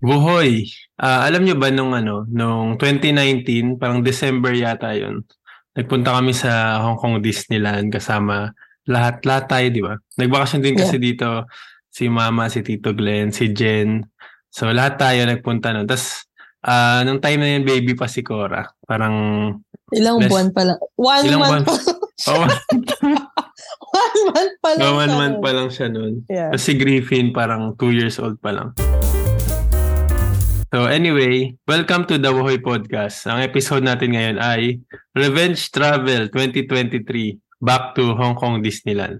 Buhoy. Ah, alam nyo ba nung ano, nung 2019, parang December yata 'yon. Nagpunta kami sa Hong Kong Disneyland kasama lahat lahat tayo, 'di ba? Nagbakasyon din kasi dito si Mama, si Tito Glenn, si Jen. So lahat tayo nagpunta nun. Tapos ah nung time na yun, baby pa si Cora. Parang Ilang Less- buwan pa lang. One Ilang month buwan? pa. oh, one month pa lang. one siya month nun. pa lang siya nun. Yeah. Tapos si Griffin parang two years old pa lang. So anyway, welcome to the Wuhoy Podcast. Ang episode natin ngayon ay Revenge Travel 2023 Back to Hong Kong Disneyland.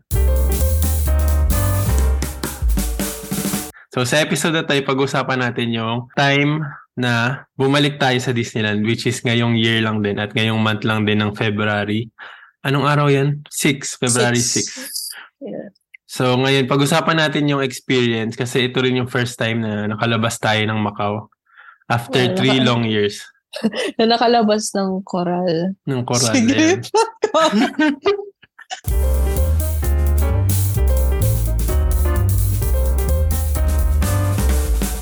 So sa episode na tayo, pag-usapan natin yung time na bumalik tayo sa Disneyland which is ngayong year lang din at ngayong month lang din ng February. Anong araw yan? 6, February 6. Six. Yeah. So ngayon, pag-usapan natin yung experience kasi ito rin yung first time na nakalabas tayo ng Macau after Yeah, three naka- long years Na nakalabas ng coral. ng Coral. Sige.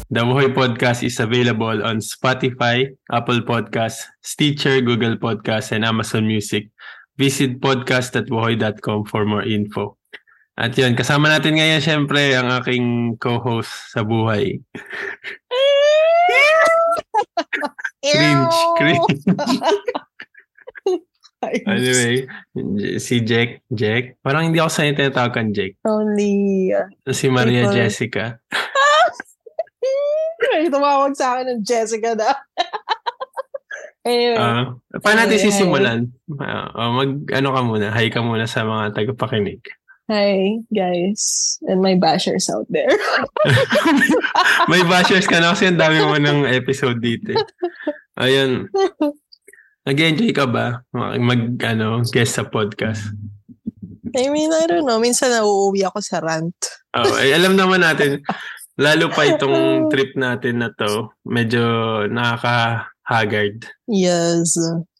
The Buhay Podcast is available on Spotify, Apple Podcasts, Stitcher, Google Podcasts, and Amazon Music. Visit podcast.buhoy.com for more info. At yun, kasama natin ngayon syempre ang aking co-host sa buhay. Cringe, cringe. Anyway, si Jack, Jack. Parang hindi ako sanay tinatawag kang Jack. Only, uh, Si Maria People. Jessica. ay, tumawag sa akin ng Jessica na. anyway, Ah, paano natin sisimulan? Oh, mag, ano ka muna, hi ka muna sa mga tagapakinig. Hi guys and my bashers out there. May bashers ka na kasi ang dami mo ng episode dito. eh. Ayun. Nag-enjoy ka ba mag, ano, guest sa podcast? I mean, I don't know. Minsan nauuwi ako sa rant. Oh, ay, alam naman natin, lalo pa itong trip natin na to, medyo nakaka-haggard. Yes.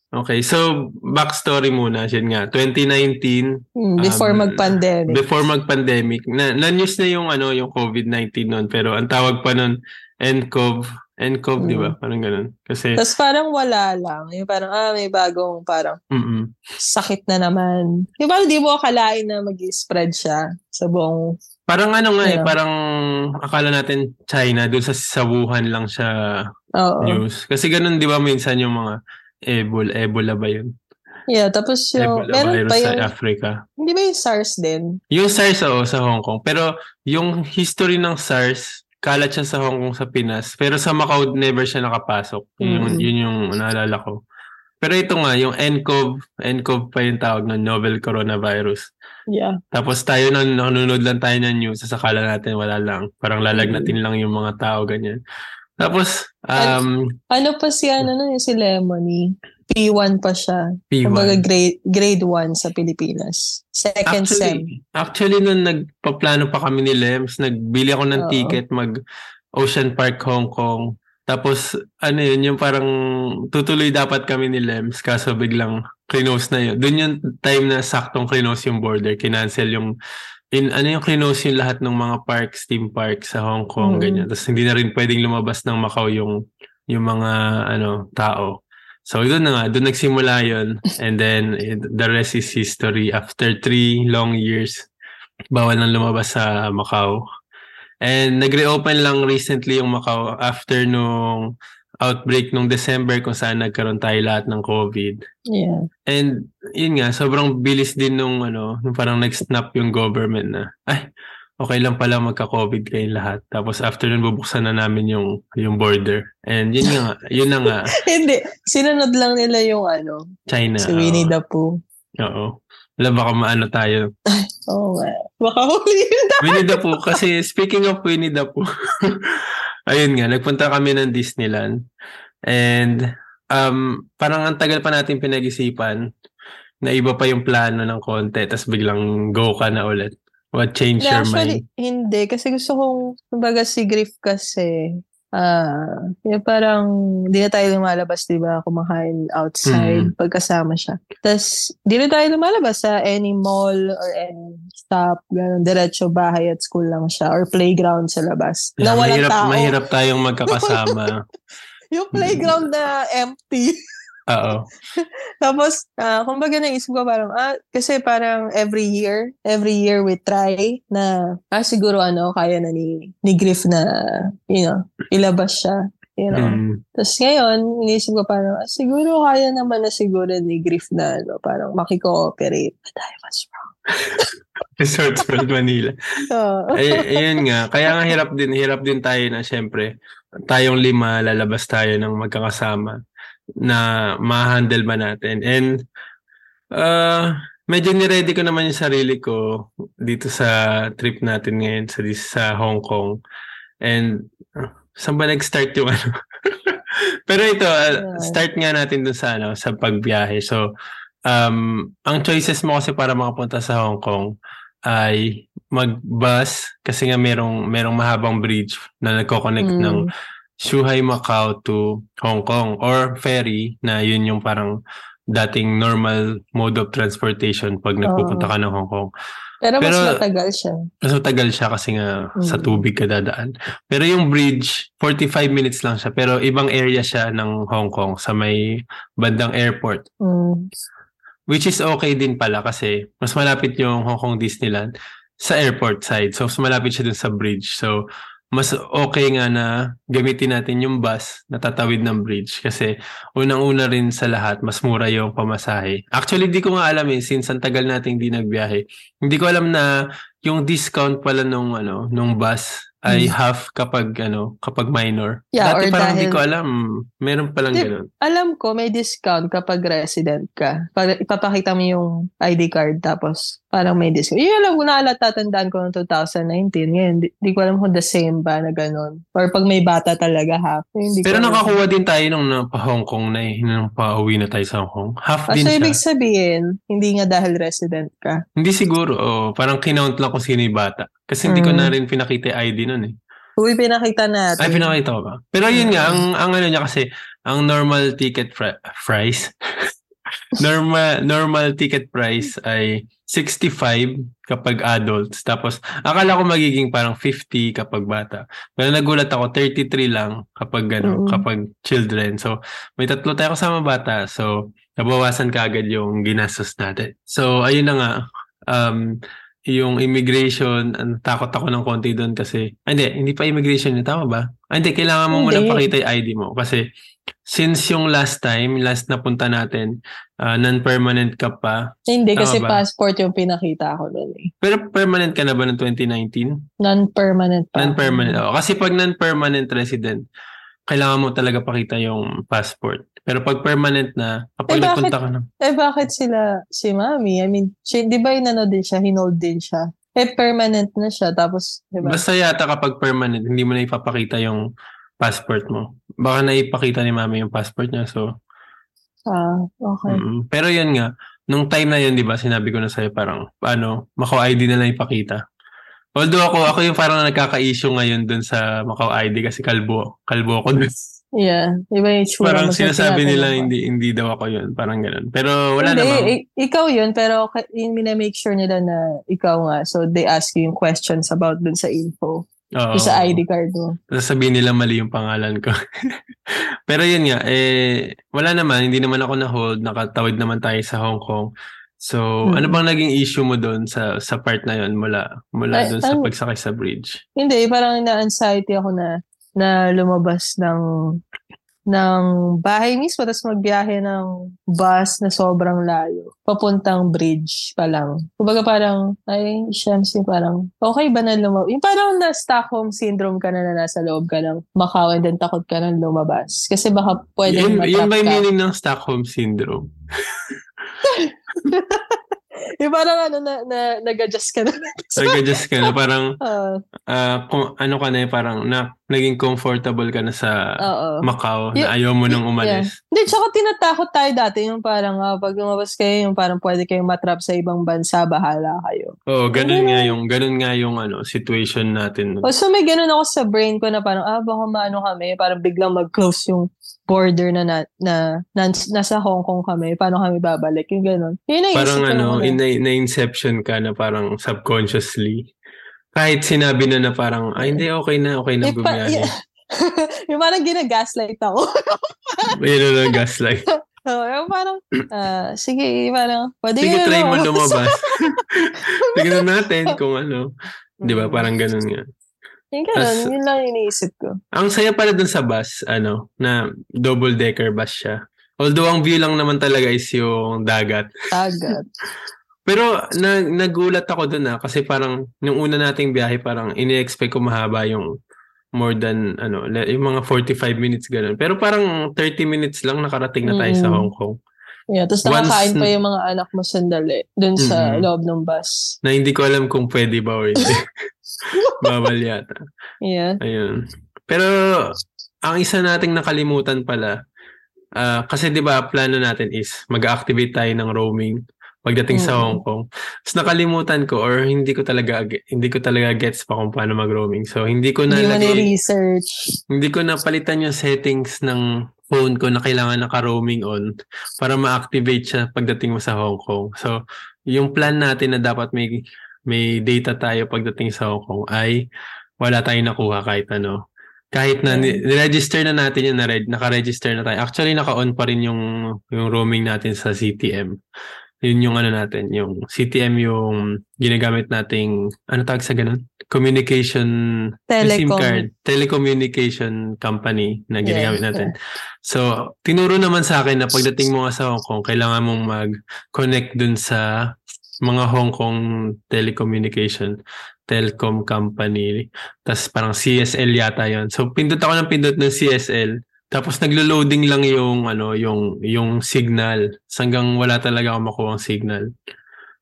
Okay, so backstory muna, yun nga, 2019, Hmm, Before Um, mag-pandemic. before mag-pandemic, na, na-news na yung ano, yung COVID-19 noon, pero ang tawag pa noon, NCOV, NCOV, di ba? Parang ganun. Kasi, Tapos parang wala lang. Yung parang, ah, may bagong parang mm sakit na naman. Yung parang di mo akalain na mag-spread siya sa buong... parang ano nga eh, Yeah. parang akala natin China, dun sa, sa Wuhan lang siya Oo. news. Kasi ganun, di ba, minsan yung mga Ebola, Ebola ba yun? Yeah, tapos yung... Ebola Meron virus pa sa yung... Africa. Hindi ba yung SARS din? Yung SARS, oo, sa Hong Kong. Pero yung history ng SARS, kalat siya sa Hong Kong sa Pinas. Pero sa Macau, never siya nakapasok. Yun, Mm. yun yung naalala ko. Pero ito nga, yung NCOV, NCOV pa yung tawag ng novel coronavirus. Yeah. Tapos tayo na nanonood lang tayo ng news, sa akala natin wala lang. Parang lalagnatin lang yung mga tao, ganyan. Tapos, um, Ano pa si ano na si Lemony? P1 pa siya. Kumbaga P1. grade, grade 1 sa Pilipinas. Second sem. Actually, actually, nung nagpaplano pa kami ni Lems, nagbili ako ng Oo. ticket mag Ocean Park Hong Kong. Tapos, ano yun, yung parang tutuloy dapat kami ni Lems, kaso biglang close na yun. Doon yung time na saktong close yung border, kinancel yung, in, ano yung close yung lahat ng mga parks, theme parks sa Hong Kong, Mm. ganyan. Tapos hindi na rin pwedeng lumabas ng Macau yung, yung mga, ano, tao. So, doon na nga, doon nagsimula yun. And then, the rest is history. After three long years, bawal nang lumabas sa Macau. And nag-reopen lang recently yung Macau after nung outbreak nung December kung saan nagkaroon tayo lahat ng COVID. Yeah. And yun nga, sobrang bilis din nung ano, nung parang nag-snap yung government na, ay, okay lang pala magka-COVID kayong lahat. Tapos after nun, bubuksan na namin yung, yung border. And yun nga, yun na nga, Hindi. Sinunod lang nila yung ano, China. si Winnie oo. the Pooh. Oo. Wala baka maano tayo. Oo nga. Baka huli yun. Winnie the Pooh. Kasi speaking of Winnie the Pooh, ayun nga, nagpunta kami ng Disneyland. And um, parang ang tagal pa natin pinag-isipan na iba pa yung plano ng konti tapos biglang go ka na ulit. What changed Hindi, your actually, mind? hindi. Kasi gusto kong, kumbaga si Griff kasi, ah, yung parang hindi na tayo lumalabas, di ba? Kumakain outside pagkasama siya. Tapos, di na tayo lumalabas sa any mall or any stop. Ganun, diretso bahay at school lang siya. Or playground sa labas. Yeah, na walang mahirap, tao. mahirap tayong magkakasama. Yung playground na empty. Oo. Tapos, ah, kumbaga naisip ko parang, ah, kasi parang every year, every year we try na, ah, siguro ano, kaya na ni, ni Griff na, you know, ilabas siya. You know. Mm. Tapos ngayon, inisip ko parang, ah, siguro kaya naman na siguro ni Griff na, ano, parang makiko-operate. But I was wrong. Resort World Manila. So, Ay, ayun nga. Kaya nga hirap din, hirap din tayo na syempre, tayong lima, lalabas tayo ng magkakasama na ma-handle ba natin. And uh, medyo niready ko naman yung sarili ko dito sa trip natin ngayon sa, sa Hong Kong. And uh, saan ba nag-start yung ano? Pero ito, uh, start nga natin dun sa, ano, sa pagbiyahe. So, um, ang choices mo kasi para makapunta sa Hong Kong ay mag-bus kasi nga merong merong mahabang bridge na nagko-connect Mm. ng Shuhai Macau to Hong Kong or ferry na yun yung parang dating normal mode of transportation pag nagpupunta ka ng Hong Kong. pero mas Pero- matagal siya. Mas matagal siya kasi nga sa Mm. tubig ka dadaan. Pero yung bridge, 45 minutes lang siya. Pero ibang area siya ng Hong Kong sa may bandang airport. Mm. Which is okay din pala kasi mas malapit yung Hong Kong Disneyland sa airport side. So, mas malapit siya dun sa bridge. So, mas okay nga na gamitin natin yung bus na tatawid ng bridge kasi unang-una rin sa lahat, mas mura yung pamasahe. Actually, di ko nga alam eh, since ang tagal nating di nagbiyahe. Hindi ko alam na yung discount pala nung ano, nung bus ay Hmm. half kapag ano, kapag minor. Yeah, Dati parang di dahil- ko alam, meron palang Di- ganun. Alam ko, may discount kapag resident ka. Pag ipapakita mo yung ID card, tapos parang may discount. Yung alam ko, naalala, tatandaan ko noong 2019. Ngayon, di, di ko alam kung the same ba na ganun. Or pag may bata talaga, half. Hindi Pero nakakuha din tayo nung pa Hong Kong na eh, nung pa-uwi na tayo sa Hong Kong. Half Ah, din so, siya. ibig sabihin, hindi nga dahil resident ka. Hindi siguro, oh, parang kinount lang kung sino yung bata. Kasi hindi ko Mm. na rin pinakita ID nun eh. Uy, pinakita natin. Ay, pinakita ko ba? Pero yun nga, ang, ang ano niya kasi, ang normal ticket fri- price, normal normal ticket price ay 65 kapag adults. Tapos, akala ko magiging parang 50 kapag bata. Pero nagulat ako, 33 lang kapag, ano, Mm-mm. kapag children. So, may tatlo tayo kasama bata. So, nabawasan ka agad yung ginastos natin. So, ayun na nga. Um, yung immigration, ang takot ako ng konti doon kasi, ah, hindi, hindi pa immigration yun, tama ba? Ah, hindi, kailangan mo muna pakita yung ID mo. Kasi, since yung last time, last na punta natin, ah, non-permanent ka pa. Hindi, Tama kasi ba? passport yung pinakita ko doon eh. Pero permanent ka na ba ng 2019? Non-permanent pa. Non-permanent. Oh, kasi pag non-permanent resident, kailangan mo talaga pakita yung passport. Pero pag permanent na, kapag Eh, bakit? nagpunta ka na, Eh, bakit sila, si Mami? I mean, she, di ba inano din siya, hinold din siya? Eh, permanent na siya, tapos, di ba? basta yata kapag permanent, hindi mo na ipapakita yung passport mo. Baka na ipakita ni mami yung passport niya. So, Ah, okay. mm pero yun nga, nung time na yun, di ba, sinabi ko na sa'yo parang, ano, Macau ID na lang ipakita. Although ako, ako yung parang nagkaka-issue ngayon dun sa Macau ID kasi kalbo, kalbo ako dun. Yeah. Iba yung tsura Parang sinasabi nila ko. hindi hindi daw ako yun. Parang ganun. Pero wala Hindi, namang. i- ikaw yun, pero yung minamake sure nila na ikaw nga. So, they ask you yung questions about dun sa info. Oo. Yung sa ID card mo. Sasabihin nila mali yung pangalan ko. Pero yun nga, eh, wala naman. Hindi naman ako na-hold. Nakatawid naman tayo sa Hong Kong. So, Hmm. ano bang naging issue mo doon sa sa part na yun mula mula doon sa pagsakay sa bridge? Hindi, parang na-anxiety ako na na lumabas ng ng bahay mismo tapos magbiyahe ng bus na sobrang layo papuntang bridge pa lang. Kumbaga parang ay syams yung parang okay ba na lumabas? Yung parang na Stockholm syndrome ka na na nasa loob ka ng Macau and then takot ka na lumabas. Kasi baka Yun, pwedeng yun matrap ba yung meaning ng Stockholm Syndrome? Yung parang ano na, na nag-adjust ka na. Nag-adjust ka na parang Ah, ah, kung ano ka na eh, parang na naging comfortable ka na sa Oo. Macau Y- na ayaw mo nang Yeah. umalis. Hindi, tsaka tinatakot tayo dati yung parang ah, pag lumabas kayo, yung parang pwede kayong matrap sa ibang bansa, bahala kayo. Oo, ganun Ganun. nga yung ganun nga yung ano situation natin. O so may ganun ako sa brain ko na parang, ah, baka maano kami, parang biglang mag-close yung border na, na, na, nas- nasa Hong Kong kami, paano kami babalik, yung ganun. Yun ang Parang ano, muna. in, na, inception ka na parang subconsciously. Kahit sinabi na na parang, ay hindi, okay na, okay na Eh, pa- bumiyahe. yung parang ginagaslight ako. Yun na lang gaslight. Oo, yung parang, ah, sige, parang, pwede Sige, yun, try mo lumabas. Tignan natin kung ano. Di ba? Parang ganun nga. Yung ganun, yun lang iniisip ko. Ang saya pala dun sa bus, ano, na double-decker bus siya. Although ang view lang naman talaga is yung dagat. Agad. Pero na, nagulat ako dun ah, kasi parang yung una nating biyahe parang ini-expect ko mahaba yung more than ano, yung mga 45 minutes ganun. Pero parang 30 minutes lang nakarating na tayo sa Mm. Hong Kong. Yeah, tapos Once- nakakain pa yung mga anak mo sandali dun sa Mhm. loob ng bus. Na hindi ko alam kung pwede ba or hindi. Bawal yata. Yeah. Ayun. Pero ang isa nating nakalimutan pala, ah, kasi 'di ba plano natin is mag-activate tayo ng roaming pagdating sa Mm. Hong Kong. Tapos nakalimutan ko or hindi ko talaga hindi ko talaga gets pa kung paano mag-roaming. So hindi ko na Hindi mo lagay, ni-research. hindi ko napalitan yung settings ng phone ko na kailangan naka-roaming on para ma-activate siya pagdating mo sa Hong Kong. So yung plan natin na dapat may may data tayo pagdating sa Hong Kong ay wala tayong nakuha kahit ano. Kahit na register na natin yun, na naka-register na tayo. Actually, naka-on pa rin yung, yung roaming natin sa CTM. Yun yung ano natin, yung CTM yung ginagamit nating, ano tawag sa ganun? Communication, yung SIM Telecom. card, telecommunication company na ginagamit Yeah, natin. So, tinuro naman sa akin na pagdating mo nga sa Hong Kong, kailangan mong mag-connect dun sa mga Hong Kong telecommunication telecom company. Tapos parang CSL yata yon. So pindot ako ng pindot ng CSL. Tapos naglo-loading lang yung ano, yung yung signal. Hanggang wala talaga ako makuha ang signal.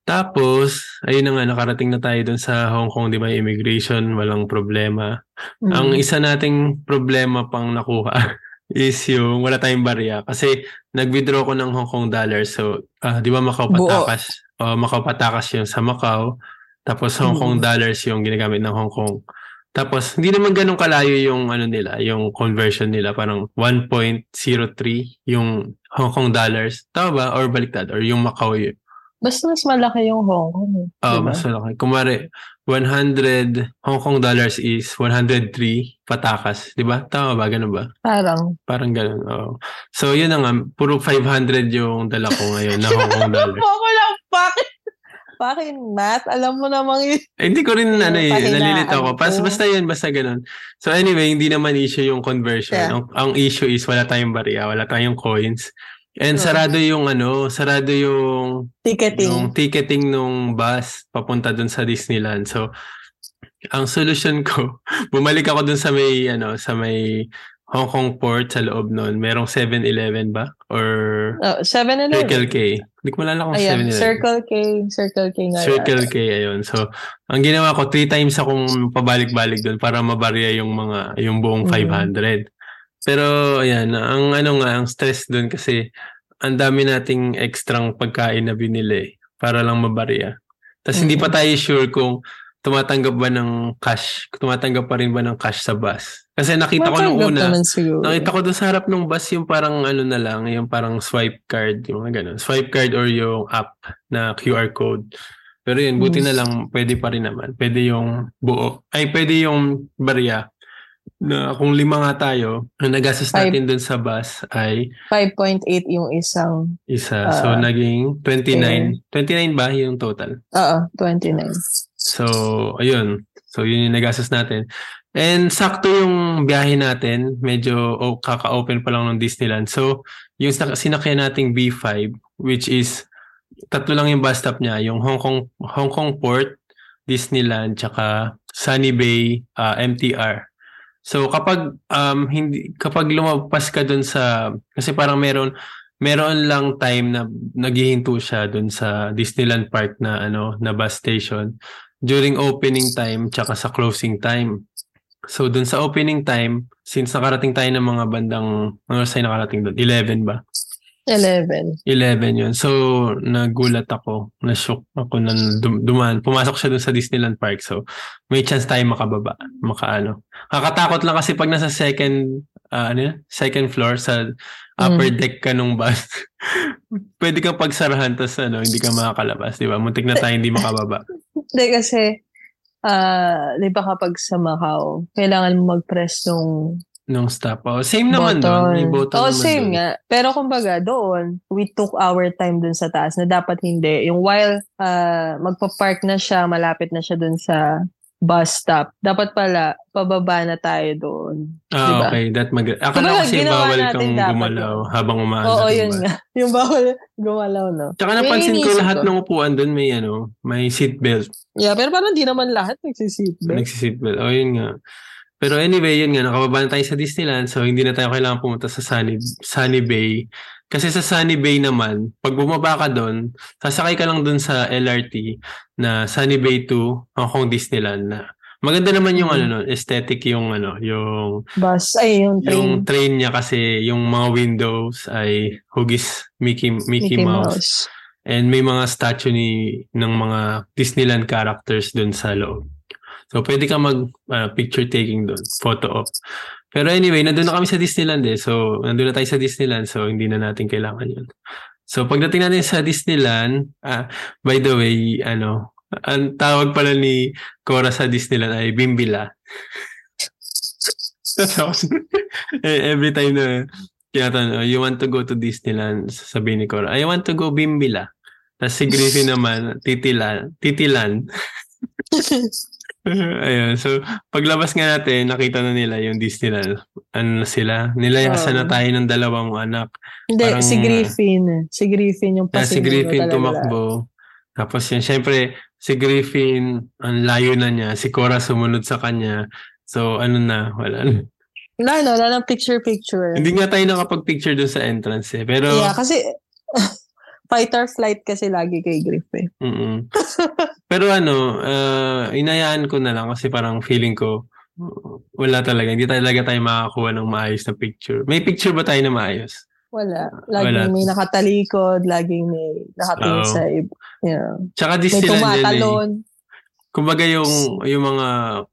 Tapos, ayun na nga, nakarating na tayo dun sa Hong Kong, di ba, immigration, walang problema. Mm. Ang isa nating problema pang nakuha is yung wala tayong barya. Kasi nag-withdraw ko ng Hong Kong dollars. So, ah, di ba Macau Patakas? O, Macau Patakas yung sa Macau. Tapos Hong Mm. Kong dollars yung ginagamit ng Hong Kong. Tapos, hindi naman ganun kalayo yung ano nila, yung conversion nila. Parang 1.03 yung Hong Kong dollars. Tama ba? Or baliktad? Or yung Macau yun? Basta mas malaki yung Hong Kong. eh. Oo, Diba? mas malaki. Kumari, 100 Hong Kong dollars is 103 patakas. Di ba? Tama ba? Ganun ba? Parang. Parang ganun. Oo. So, yun na nga. Puro 500 yung dala ko ngayon na Hong Kong dollars. Ako lang, bakit? Bakit math? Alam mo namang yun. Eh, hindi ko rin ano eh. Nalilito ako. Pas, basta yun. Basta ganun. So, anyway, hindi naman issue yung conversion. Yeah. Ang, ang issue is wala tayong barya. Wala tayong coins. And sarado yung ano, sarado yung Ticketing. yung ticketing nung bus papunta dun sa Disneyland. So, ang solution ko, bumalik ako dun sa may, ano, sa may Hong Kong port sa loob nun. Merong 7-Eleven ba? Or Oh, 7-Eleven. Circle K? Hindi ko malala kung Ayan, 7-Eleven. Circle K. Circle K nga. Circle. K, ayun. So, ang ginawa ko, three times akong pabalik-balik doon para mabarya yung mga, yung buong Mm. 500. Pero, ayan, ang ano nga, ang stress doon kasi, ang dami nating ekstrang pagkain na binili para lang mabarya. Tapos, hindi pa Mm. tayo sure kung tumatanggap ba ng cash, tumatanggap pa rin ba ng cash sa bus. Kasi nakita ko nung una. Nakita ko doon sa harap ng bus yung parang ano na lang, yung parang swipe card, yung mga ganun. Swipe card or yung app na QR code. Pero yun, buti Hmm. na lang, pwede pa rin naman. Pwede yung buo. Ay, pwede yung barya. Na kung lima nga tayo, ang nagastos natin doon sa bus ay 5.8 yung isang, isa. so, Ah, naging 29. 29 ba yung total? oo, 29. So, ayun. So, yun yung nagastos natin. And sakto yung biyahe natin, medyo oh, kaka-open pa lang ng Disneyland. So, yung sinakyan nating B5, which is, tatlo lang yung bus stop niya, yung Hong Kong, Hong Kong Port, Disneyland, tsaka Sunny Bay, ah, MTR. So, kapag, um, hindi, kapag lumabas ka dun sa, kasi parang meron, meron lang time na naghihinto siya dun sa Disneyland Park na ano na bus station during opening time tsaka sa closing time. So dun sa opening time, since nakarating tayo ng mga bandang, ano tayo nakarating doon? 11 ba? 11. 11 yun. So, nagulat ako. Na-shock ako na dum- duman. Pumasok siya dun sa Disneyland Park. So, may chance tayo makababa. Makaano. Kakatakot lang kasi pag nasa second, uh, ano yun? Second floor sa upper deck ka nung bus. Pwede kang pagsarahan tas ano, hindi ka makakalabas. Di ba? Muntik na tayo hindi makababa. Hindi kasi, ah, di ba kapag sa Macau, kailangan mo mag-press nung Nung stop. Oh, same naman doon. May button Oo, naman same doon. nga. Pero kumbaga, doon, we took our time dun sa taas na dapat hindi. Yung while ah, magpa-park na siya, malapit na siya dun sa bus stop, dapat pala, pababa na tayo doon. Ah, Diba? okay. That mag- Akala Kumbaga, kasi bawal kang gumalaw yun. habang umaandar. Oo, yung yun nga. Yung bawal gumalaw, no? Tsaka napansin ko lahat ko. ng upuan doon may ano, may seatbelt. Yeah, pero parang di naman lahat nagsiseatbelt. Nagsi-seatbelt. Oh, yun nga. Pero anyway, yun nga, nakababa na tayo sa Disneyland so hindi na tayo kailangan pumunta sa Sunny, Sunny Bay. Kasi sa Sunny Bay naman, pag bumaba ka doon, sasakay ka lang doon sa LRT na Sunny Bay to Hong Kong Disneyland na. Maganda naman yung Mhm. ano no, aesthetic yung ano, yung Bus, ay, yung train. yung train niya kasi yung mga windows ay hugis Mickey Mickey, Mickey Mouse. Mouse. And may mga statue ni ng mga Disneyland characters doon sa loob. So pwede ka mag ah, picture taking doon, photo op. Pero anyway, nandun na kami sa Disneyland eh. So nandun na tayo sa Disneyland so hindi na natin kailangan 'yun. So pagdating natin sa Disneyland, ah, by the way, ano, ang tawag pala ni Cora sa Disneyland ay Bimbila. Eh, every time na tinatanong, "Oh, you want to go to Disneyland? Sasabihin ni Cora, I want to go Bimbila. Tapos si Griffin naman, titilan. Titilan. Ayun. So, paglabas nga natin, nakita na nila yung Disneyland. Ano na sila? Nilayasan Oo. na tayo ng dalawang anak. Hindi, Parang, si Griffin. Si Griffin yung Kaya si pasinuro Griffin tumakbo. Tapos yun, syempre, si Griffin, ang layo na niya. Si Cora sumunod sa kanya. So, ano na, wala na. Wala, no, wala nang picture-picture. Hindi nga tayo nakapag-picture doon sa entrance eh. Pero, Yeah, kasi fight or flight kasi lagi kay Griff eh. mm Pero ano, uh, inayaan ko na lang kasi parang feeling ko, wala talaga. Hindi talaga tayo makakakuha ng maayos na picture. May picture ba tayo na maayos? Wala. Laging Wala. may nakatalikod, laging may nakatingin sa ib- yeah. Tsaka May Disneyland yan eh. tumatalon. Kumbaga yung, yung mga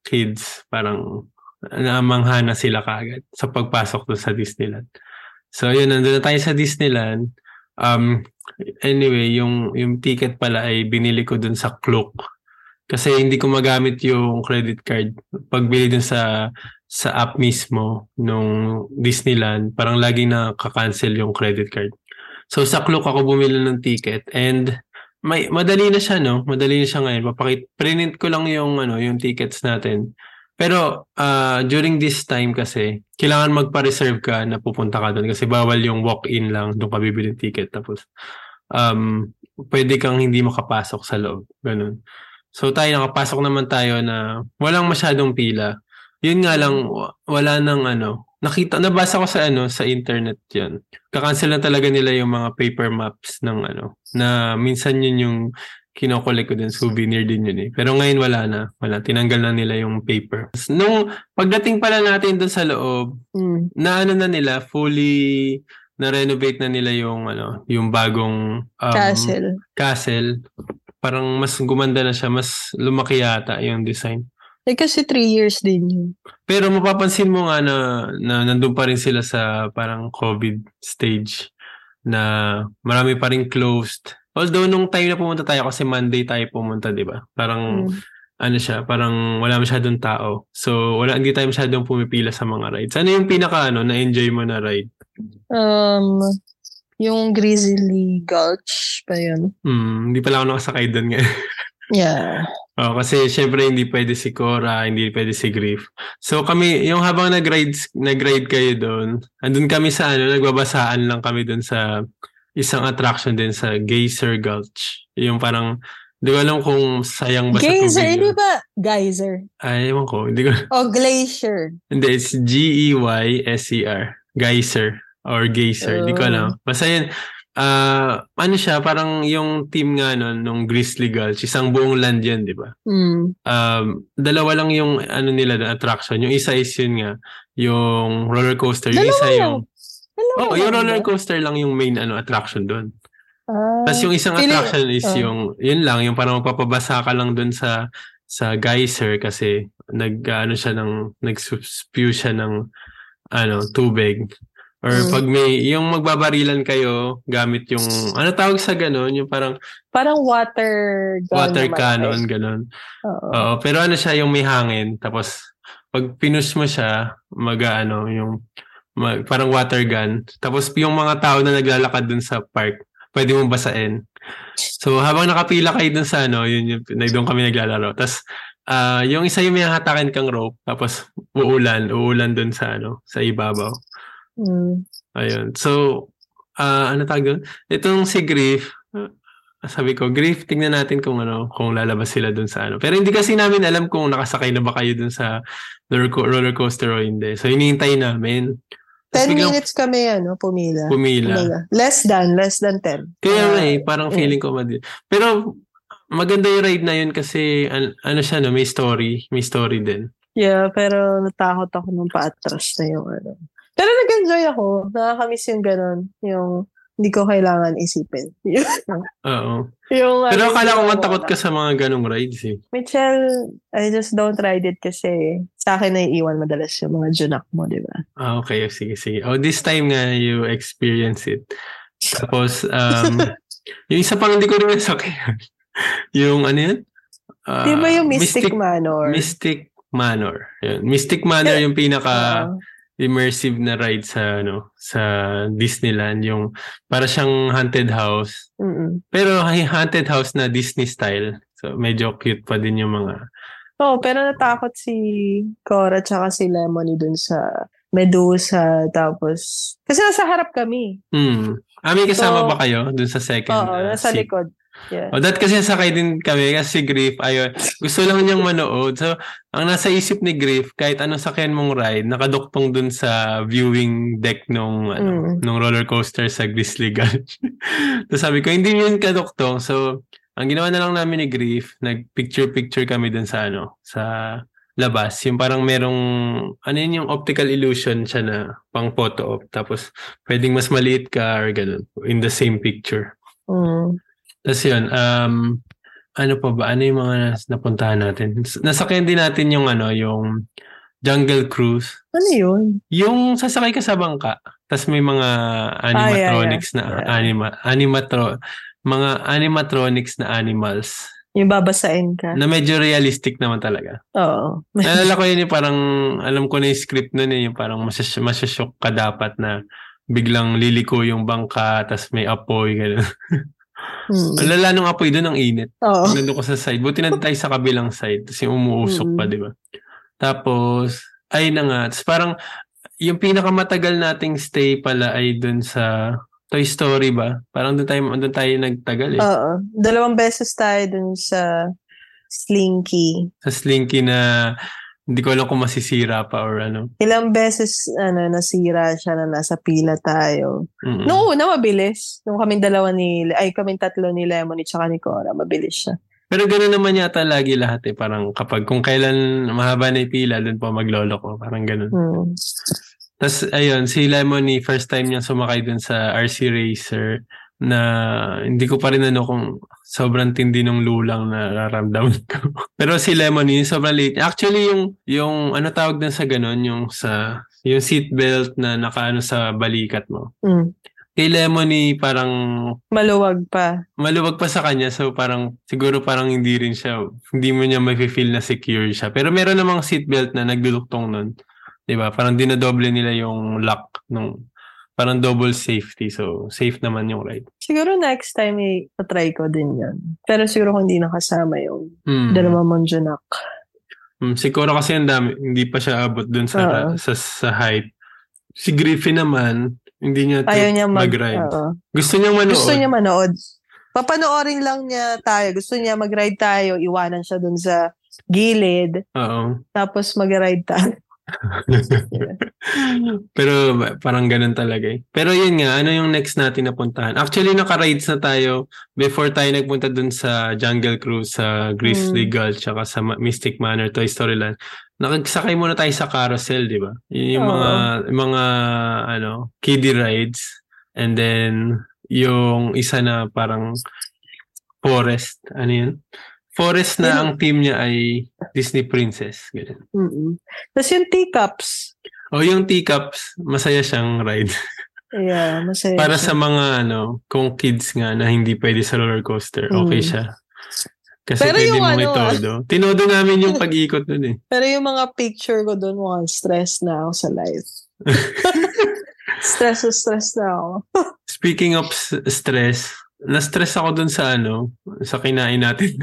kids, parang namangha na sila kagad sa pagpasok doon sa Disneyland. So yun, nandun na tayo sa Disneyland. Um, anyway, yung, yung ticket pala ay binili ko dun sa Klook. Kasi hindi ko magamit yung credit card. Pagbili dun sa sa app mismo nung Disneyland, parang laging nakaka-cancel yung credit card. So sa Klook ako bumili ng ticket and may madali na siya no, madali na siya ngayon. Papakit print ko lang yung ano, yung tickets natin. Pero ah, during this time kasi, kailangan magpa-reserve ka na pupunta ka doon kasi bawal yung walk-in lang doon ka bibili ng ticket tapos um pwede kang hindi makapasok sa loob. Ganun. So tayo nakapasok naman tayo na walang masyadong pila. Yun nga lang wa- wala nang ano. Nakita nabasa ko sa ano sa internet 'yon. Kakancel na talaga nila yung mga paper maps ng ano na minsan yun yung kinokolek ko din souvenir din yun eh. Pero ngayon wala na. Wala. Tinanggal na nila yung paper. Nung pagdating pala natin doon sa loob, Mm. na ano na nila, fully na-renovate na nila yung ano, yung bagong um, Castle. castle. Parang mas gumanda na siya, mas lumaki yata yung design. Eh kasi three years din yun. Pero mapapansin mo nga na, na nandun pa rin sila sa parang COVID stage na marami pa rin closed. Although nung time na pumunta tayo kasi Monday tayo pumunta, 'di ba? Parang Mm. ano siya, parang wala masyadong tao. So wala hindi tayo masyadong pumipila sa mga rides. Ano yung pinaka ano na enjoy mo na ride? Um, yung Grizzly Gulch pa yun. Hmm, hindi pala ako nakasakay doon nga. Yeah. oh, kasi syempre hindi pwede si Cora, hindi pwede si Griff. So kami, yung habang nag-ride, nag-ride kayo doon, andun kami sa ano, nagbabasaan lang kami doon sa isang attraction din sa Geyser Gulch. Yung parang, hindi ko alam kung sayang ba sa Geyser, tubig hindi yun. ba? Geyser. Ay, ewan ko. Hindi ko, O glacier. hindi, it's G-E-Y-S-E-R. Geyser or Geyser. Hindi ko Oh. alam. Basta yun, ah ano siya, parang yung team nga nun, nung Grizzly Gulch, isang buong land yan, di ba? Mm. Um, dalawa lang yung ano nila, attraction. Yung isa is yun nga, yung roller coaster. Yung Dalawa isa yung... Dalawa Oh, yung roller coaster lang yung main ano attraction doon. Ah, Tapos yung isang Feeling- attraction is ah. yung yun lang yung parang magpapabasa ka lang doon sa sa geyser kasi nag ano siya ng nag-spew siya ng ano tubig or Mm. pag may yung magbabarilan kayo gamit yung ano tawag sa ganon yung parang parang water gun water cannon right? ganon Oo. Oo, pero ano siya yung may hangin tapos pag pinush mo siya mag ano yung parang water gun tapos yung mga tao na naglalakad dun sa park pwede mong basain. So habang nakapila kayo dun sa ano, yun yung na- doon kami naglalaro. Tapos ah yung isa yung may hatakin kang rope tapos uulan, uulan dun sa ano, sa ibabaw. Mm. Ayun. So ah ano tawag doon? Itong si Griff, ah, sabi ko, Griff, tingnan natin kung ano, kung lalabas sila dun sa ano. Pero hindi kasi namin alam kung nakasakay na ba kayo dun sa roller coaster o hindi. So hinihintay namin. Tapos 10 biglang minutes kami, ano, pumila. Pumila. Kumbaga. Less than, less than 10. Kaya nga eh, parang mm. feeling ko madi. Pero maganda yung ride na yun kasi an- ano siya no, may story, may story din. Yeah, pero natakot ako nung paatras na yung ano. Pero nag-enjoy ako. Nakakamiss yung ganun. Yung hindi ko kailangan isipin. Oo. yung, Pero ano, akala ko yung- nga takot ka sa mga ganong rides eh. Michelle, I just don't ride it kasi sa akin naiiwan madalas yung mga junak mo, di ba? Ah, okay. Sige, sige. Oh, this time nga you experience it. Tapos, um, yung isa pang hindi ko rin nasakyan. yung ano yun? Ah, di ba yung Mystic, Manor? Mystic Manor. Yun. Mystic Manor yung pinaka Oo. Immersive na ride sa ano sa Disneyland yung para siyang haunted house Mm-mm. pero haunted house na Disney style so medyo cute pa din yung mga Oo, pero natakot si Cora tsaka si Lemony dun sa Medusa. Tapos, kasi nasa harap kami. hmm Ami kasama So, ba kayo dun sa second Oo, uh, nasa seat? likod. Yeah. O that kasi sakay din kami kasi si Griff ayun gusto lang niyang manood so ang nasa isip ni Griff kahit anong sakyan mong ride nakaduktong dun sa viewing deck nung ano Mm. nung roller coaster sa Grizzly Gulch. so sabi ko hindi yun kaduktong so ang ginawa na lang namin ni Griff nag picture picture kami dun sa ano sa labas yung parang merong ano yun yung optical illusion siya na pang photo op tapos pwedeng mas maliit ka or ganun in the same picture Mm. Tapos yun, um, ano pa ba? Ano yung mga nas- napuntahan natin? Nasakyan din natin yung ano, yung Jungle Cruise. Ano yun? Yung sasakay ka sa bangka, tapos may mga animatronics na Yeah. anima, animatro, mga animatronics na animals Yung babasain ka. na medyo realistic naman talaga. Oo. Naalala ko yun yung parang, alam ko na yung script nun eh, yung parang masyas- masyashock ka dapat na biglang liliko yung bangka, tapos may apoy, gano'n. Mm. Ang lala nung apoy doon, ang init. Oo. Nandun ko sa side. Buti na tayo sa kabilang side. Tapos yung umuusok pa, Mm. di ba? Tapos, ay na nga. Tapos parang, yung pinakamatagal nating stay pala ay dun sa Toy Story ba? Parang doon tayo, doon tayo nagtagal eh. Oo. Dalawang beses tayo dun sa Slinky. sa Slinky na hindi ko alam kung masisira pa or ano. Ilang beses ano, nasira siya na nasa pila tayo. Mm-mm. Noong una, mabilis. Nung kaming dalawa ni, ay kaming tatlo ni Lemon at saka ni Cora, mabilis siya. Pero gano'n naman yata lagi lahat eh. Parang kapag kung kailan mahaba na yung pila, doon pa maglolo ko. Parang gano'n. Hmm. Tapos, ayun, si Lemony, first time niya sumakay dun sa RC Racer na hindi ko pa rin ano kung sobrang tindi ng lulang na nararamdaman ko. Pero si Lemony, sobrang late. Actually, yung, yung ano tawag dun sa ganun, yung sa, yung seatbelt na nakaano sa balikat mo. Hmm. Kay Lemony, parang Maluwag pa. maluwag pa sa kanya. So, parang, siguro parang hindi rin siya, hindi mo niya mafe-feel na secure siya. Pero meron namang seatbelt na nagduluktong nun. 'Di ba? Parang dinodoble nila yung lock nung parang double safety. So, safe naman yung ride. Siguro next time, i try ko din yan. Pero siguro kung hindi nakasama yung Mm. dalawa mong junak. Mm, siguro kasi ang dami, hindi pa siya abot dun sa, Oo. sa, sa height. Si Griffin naman, hindi niya Ayaw niya mag, mag-ride. oo. Gusto niya manood. Gusto niya manood. Papanoorin lang niya tayo. Gusto niya mag-ride tayo. Iwanan siya dun sa gilid. Oo. Tapos mag-ride tayo. Pero parang ganun talaga eh. Pero yun nga, ano yung next natin napuntahan? Actually, naka-rides na tayo before tayo nagpunta dun sa Jungle Cruise, sa Grizzly Mm. Gulch, tsaka sa Mystic Manor, Toy Story Land. Nakagsakay muna tayo sa carousel, di ba? Yun yung Oo. mga, mga, ano, kiddie rides. And then, yung isa na parang forest, ano yun? Forest na ang team niya ay Disney Princess. Ganun. Mm-mm. Tapos yung teacups. O yung teacups, masaya siyang ride. Yeah, masaya Para siya. sa mga ano, kung kids nga na hindi pwede sa roller coaster, okay Mm. siya. Kasi Pero pwede yung mong ano, itodo. Tinodo namin yung pag-ikot nun eh. Pero yung mga picture ko doon, mukhang stress na ako sa life. stress stress na ako. Speaking of stress, na-stress ako dun sa ano, sa kinain natin.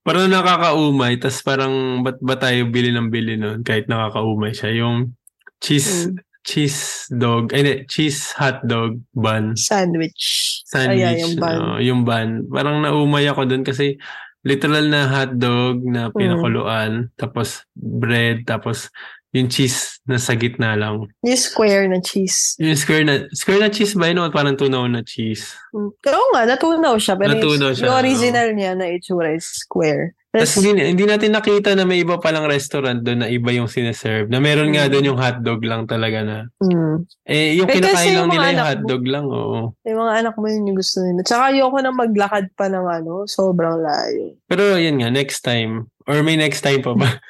Parang nakakaumay, tas parang ba't ba tayo bili ng bili nun kahit nakakaumay siya. Yung cheese, Mm. cheese dog, ay hindi, cheese hot dog bun. Sandwich. sandwich, Ayan, yung bun. oo, yung bun. Parang naumay ako dun kasi literal na hotdog na Mm. pinakuluan, tapos bread, tapos yung cheese na sa gitna lang. Yung square na cheese. Yung square na, square na cheese ba yun o parang tunaw na cheese? Mm. Oo nga, natunaw siya. Pero Natunaw yung, siya, yung original niya na itsura is square. Tapos hindi, hindi natin nakita na may iba palang restaurant doon na iba yung sineserve. Na meron nga Mm. doon yung hotdog lang talaga na. mm, Eh, yung Eh, kinakain lang yung nila yung anak mo- hotdog lang, oo. yung mga anak mo yun yung gusto nila. Tsaka ayoko na maglakad pa ng ano, sobrang layo. Pero yun nga, next time. Or may next time pa ba?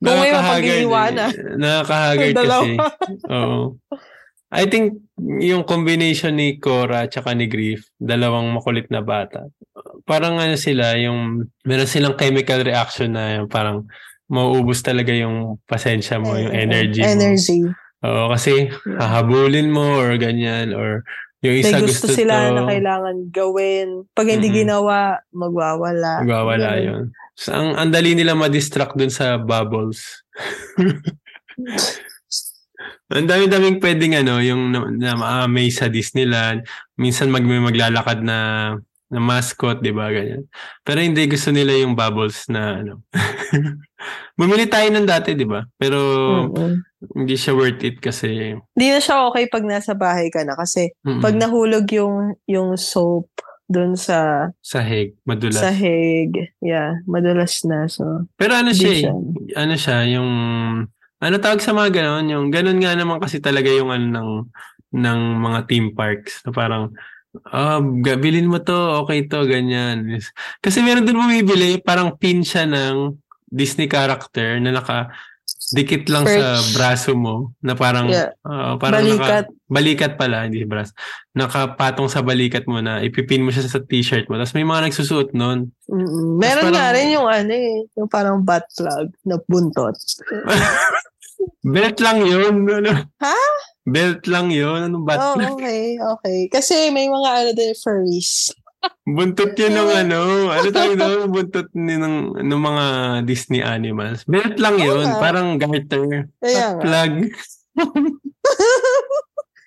Kung may eh. Yung dalawa. kasi. Oo. I think yung combination ni Cora at ni Griff, dalawang makulit na bata. Parang ano sila, yung meron silang chemical reaction na yung parang mauubos talaga yung pasensya mo, yung energy mo. Energy. Oo, kasi hahabulin mo or ganyan or yung May isa gusto, gusto, sila to, na kailangan gawin. Pag hindi Mm-mm. ginawa, magwawala. magwawala Ganun. yun. So, ang, ang dali nila ma-distract dun sa bubbles. Ang dami-daming pwedeng ano, yung na, na ma-amaze sa Disneyland. Minsan mag, may maglalakad na na mascot, di ba? Ganyan. Pero hindi gusto nila yung bubbles na ano. Bumili tayo ng dati, di ba? Pero Mm-mm. hindi siya worth it kasi Hindi na siya okay pag nasa bahay ka na kasi mm, pag nahulog yung yung soap dun sa sahig, madulas. sahig, yeah, madulas na. So, Pero ano hindi siya, eh, siya. ano siya, yung ano tawag sa mga ganon, yung ganon nga naman kasi talaga yung ano ng ng mga theme parks na parang ah, ga- bilhin mo to, okay to, ganyan. Kasi meron din bumibili, parang pin siya ng Disney character na naka dikit lang sa Perch. braso mo na parang Yeah. ah, parang Balikat. Naka, balikat pala, hindi braso. Nakapatong sa balikat mo na ipipin mo siya sa t-shirt mo. Tapos may mga nagsusuot nun. mm Meron parang- nga rin yung ano eh, yung parang butt plug na buntot. Belt lang yun. Ano? Ha? Belt lang yun. Anong bat? oh, okay, okay. Kasi may mga ano din, furries. Buntot yun ng ano. Ano tawag doon? Buntot ni ng, ng mga Disney animals. Belt lang yun. nga. Parang garter. Kaya. Plug.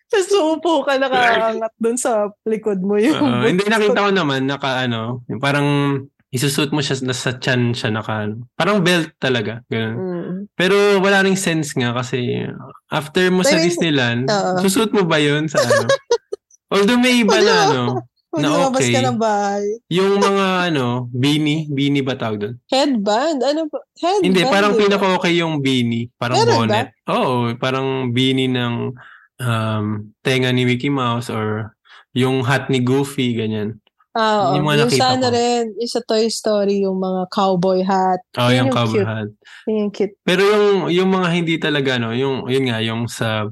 Tapos uupo ka nakaangat dun sa likod mo yung Oo. hindi nakita ko naman naka ano. Parang isusuot mo siya nasa chan siya naka ano. Parang belt talaga. Ganun. Mm. Pero wala ring sense nga kasi after mo sa Disneyland, Oo. susuot mo ba yun sa ano? Although may iba na mo. ano. Lumabas okay. ka ng bahay. Yung mga ano, beanie, beanie ba tawag doon? Headband? Ano ba? Headband? Hindi, parang di ba? pinaka-okay yung beanie. Parang Meron bonnet. Oo, parang beanie ng um, tenga ni Mickey Mouse or yung hat ni Goofy, ganyan. Ah, Yung yung, mga yung nakita sa ano ko. rin, yung sa Toy Story, yung mga cowboy hat. Oh, Yun yung yung cowboy cute. hat. Yun yung cute. Pero yung yung mga hindi talaga no, yung yun nga yung sa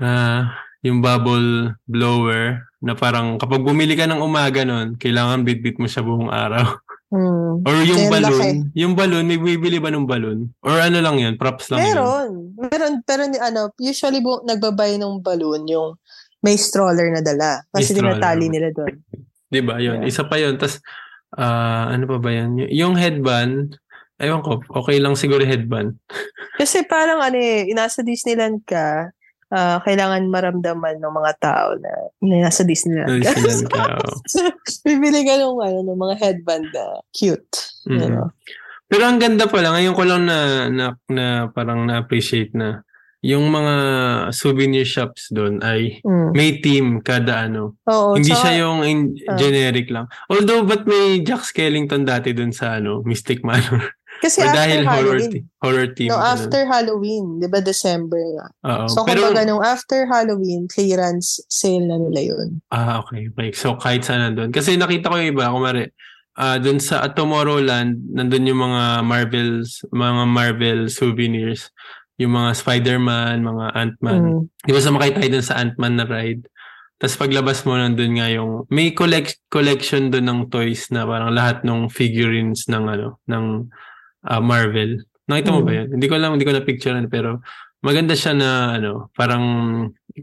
ah yung bubble blower na parang kapag bumili ka ng umaga nun, kailangan bitbit mo siya buong araw. Hmm. Or yung Kaya balloon, laki. yung balloon, may bibili ba ng balloon? Or ano lang yun, props lang yun? Meron. Meron. Pero ano, usually bu- nagbabay ng balloon yung may stroller na dala. Kasi tinatali nila doon. Di ba? Yun. Yeah. Isa pa yun. Tapos, ah, ano pa ba yun? Y- Yung headband, ewan ko, okay lang siguro headband. Kasi parang ano eh, nasa Disneyland ka, ah, kailangan maramdaman ng mga tao na, na nasa Disneyland ka. Disneyland ka. Bibili ka ng, ano, ng mga headband na cute. Mhm. You know? Pero ang ganda pala, ngayon ko lang na, na, na parang na-appreciate na yung mga souvenir shops doon ay Mm. may team kada ano. Oo, Hindi tsaka- siya yung in- Ah. generic lang. Although, ba't may Jack Skellington dati doon sa ano, Mystic Manor? Kasi Or after dahil horror, Halloween. te- horror team. No, ganun. after Halloween, di ba December nga. Oo. So, Pero, kumbaga nung after Halloween, clearance sale na nila yun. ah, okay. okay. So, kahit saan nandun. Kasi nakita ko yung iba, kumari, ah doon sa Tomorrowland, nandun yung mga Marvels, mga Marvel souvenirs. Yung mga Spider-Man, mga Ant-Man. Mm. Di ba sumakay tayo dun sa Ant-Man na ride? Tapos paglabas mo nandun nga yung may collect collection doon ng toys na parang lahat ng figurines ng ano ng ah, Marvel. Nakita mo Mm. ba yun? Hindi ko lang hindi ko na picture pero maganda siya na ano, parang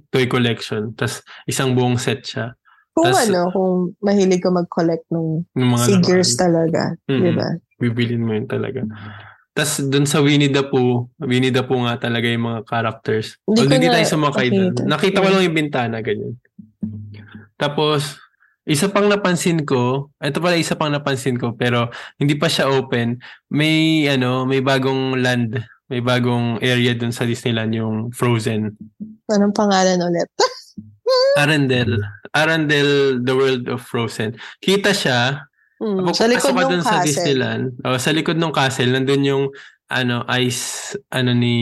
toy collection. Tapos isang buong set siya Kung Tas- ano, kung mahilig ka mag-collect ng ng mga figures laruan. talaga. Mm-mm. Di ba? Bibilin mo yun talaga. Tapos doon sa Winnie the Pooh, Winnie the Pooh nga talaga yung mga characters. Hindi Although hindi na tayo sumakay doon. nakita. Ko lang yung bintana, ganyan. Tapos, isa pang napansin ko, ito pala isa pang napansin ko, pero hindi pa siya open. May, ano, may bagong land, may bagong area doon sa Disneyland, yung Frozen. Anong pangalan ulit? Arendelle. Arendelle, the world of Frozen. Kita siya, Mm, sa likod ng dun sa castle. Disneyland, oh, sa likod ng castle, nandun yung ano, ice, ano ni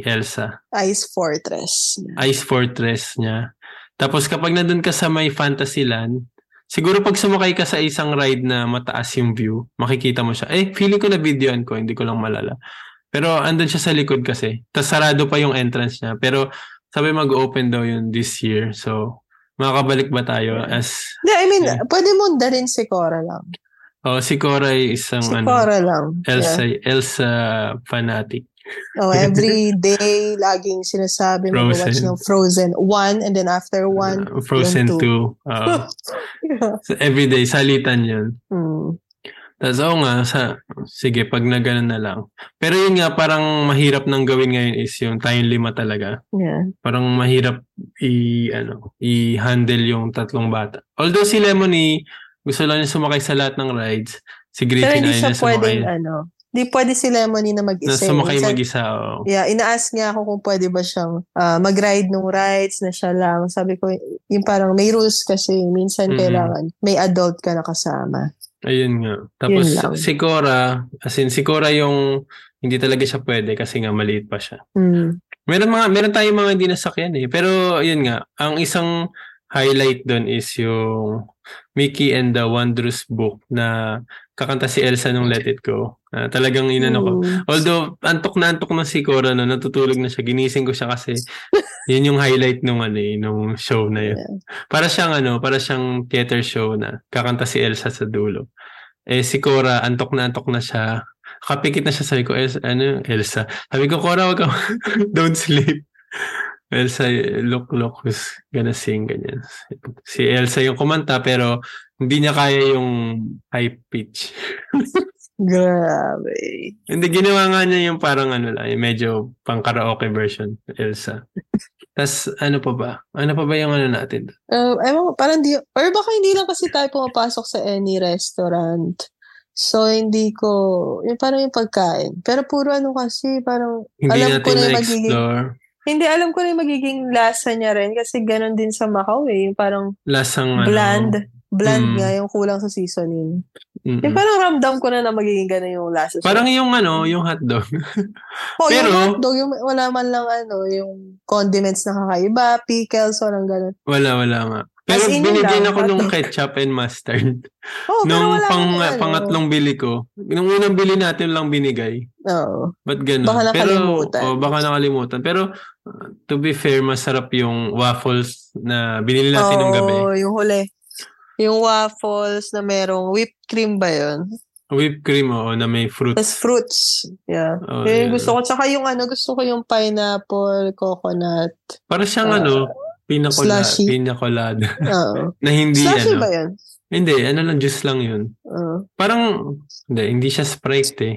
Elsa. Ice Fortress. Ice fortress niya. Tapos kapag nandun ka sa may Fantasyland, siguro pag sumakay ka sa isang ride na mataas yung view, makikita mo siya. Eh, feeling ko na videoan ko, hindi ko lang malala. Pero andun siya sa likod kasi. Tapos sarado pa yung entrance niya. Pero sabi mag-open daw yun this year. So, makakabalik ba tayo as... Hindi, I mean, Yeah. pwede mo dalhin si Cora lang. Oh, si Cora ay isang Si ano, Cora lang. Elsa, Elsa fanatic. Oh, every day, laging sinasabi mo watch ng Frozen 1 and then after 1. Uh, Frozen yung 2. Oo. So, everyday, salitan yun. mm. Tapos oo nga, sa, sige, pag na ganun na lang. Pero yun nga, parang mahirap nang gawin ngayon is yung tayong lima talaga. Yeah. Parang mahirap i, ano, i-handle yung tatlong bata. Although si Lemony, gusto lang niya sumakay sa lahat ng rides. Si Pero Griffin hindi siya niya sumakay. pwedeng, ano, hindi pwede si Lemony na mag-isa. eh. sumakay Minsan- mag-isa. oo. Yeah, ina-ask niya ako kung pwede ba siyang ah, mag-ride nung rides na siya lang. Sabi ko, yung parang may rules kasi minsan Mhm. kailangan may adult ka na kasama. Ayun nga. Tapos si Cora, as in si Cora yung hindi talaga siya pwede kasi nga maliit pa siya. Mm. Meron mga meron tayong mga hindi nasakyan eh. Pero ayun nga, ang isang highlight doon is yung Mickey and the Wondrous Book na kakanta si Elsa nung Let It Go. Ah, talagang inano ko. Although antok na antok na si Cora no, natutulog na siya. Ginising ko siya kasi yun yung highlight nung ano eh, nung show na yun. Para siyang ano, para siyang theater show na kakanta si Elsa sa dulo. Eh si Cora, antok na antok na siya. Kapikit na siya sabi ko, Elsa, ano, Elsa. Sabi ko, Cora, wag ka, don't sleep. Elsa, look, look, who's gonna sing, ganyan. Si Elsa yung kumanta, pero hindi niya kaya yung high pitch. Grabe. Hindi, ginawa nga niya yung parang ano lang, yung medyo pang karaoke version, Elsa. Tapos, ano pa ba? Ano pa ba yung ano natin? Uh, ewan ko, parang di, or baka hindi lang kasi tayo pumapasok sa any restaurant. So, hindi ko, yung parang yung pagkain. Pero puro ano kasi, parang, Hindi alam ko na yung magiging. Hindi alam ko na yung magiging lasa niya rin kasi ganun din sa Macau eh. Yung parang Lasang ano. bland. Bland Mm. nga yung kulang sa seasoning. mm-mm. Yung parang ramdam ko na na magiging ganun yung lasa. sa- Parang yung ano, yung hotdog. oh, pero- yung hotdog, yung wala man lang ano, yung condiments na kakaiba, pickles, walang ganun. wala, wala nga. Pero As in, lang, ako nung ketchup and mustard. Oh, nung pang, ano. pangatlong bili ko. Nung unang bili natin lang binigay. Oo. Ba't ganun? Baka nakalimutan. Pero, oh, baka nakalimutan. Pero, uh, to be fair, masarap yung waffles na binili natin nung gabi. Oo, yung huli. Yung waffles na merong whipped cream ba yun? Whipped cream, oo, na may fruit. Tapos fruits. Yeah. Oh, Yun yung yeah. gusto ko. Tsaka yung ano, gusto ko yung pineapple, coconut. Para siyang Ah, ano, pinakola, slushy. pinakolada. Oo. na hindi Slushy ano. ba yun? Hindi, ano lang, juice lang yun. Oo. Parang, hindi, hindi siya Sprite eh.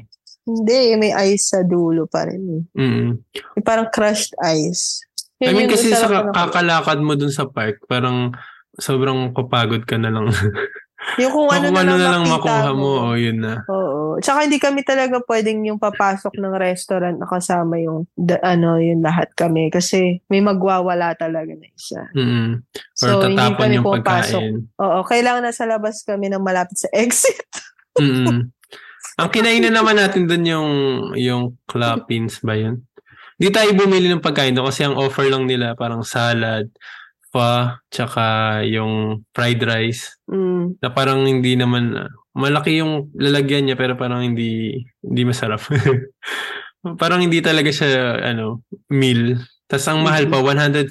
hindi, may ice sa dulo pa rin. eh. Mm. Yung parang crushed ice. I mean, kasi sa kakalakad mo dun sa park, parang sobrang papagod ka na lang. Yung kung ano, Kung na, ano lang na lang makuha mo, mo. o yun na. Oo. Tsaka hindi kami talaga pwedeng yung papasok ng restaurant na kasama yung da- ano, yung lahat kami kasi may magwawala talaga na isa. Mm. Or So, hindi tatapon kami yung pagkain. Oo, kailangan nasa labas kami ng malapit sa exit. Mm. Ang kinainan naman natin dun yung yung clappings ba yun? Di tayo bumili ng pagkain doon kasi ang offer lang nila parang salad, pho, tsaka yung fried rice Mm. na parang hindi naman malaki yung lalagyan niya pero parang hindi hindi masarap. parang hindi talaga siya ano meal. Tapos ang mahal pa 140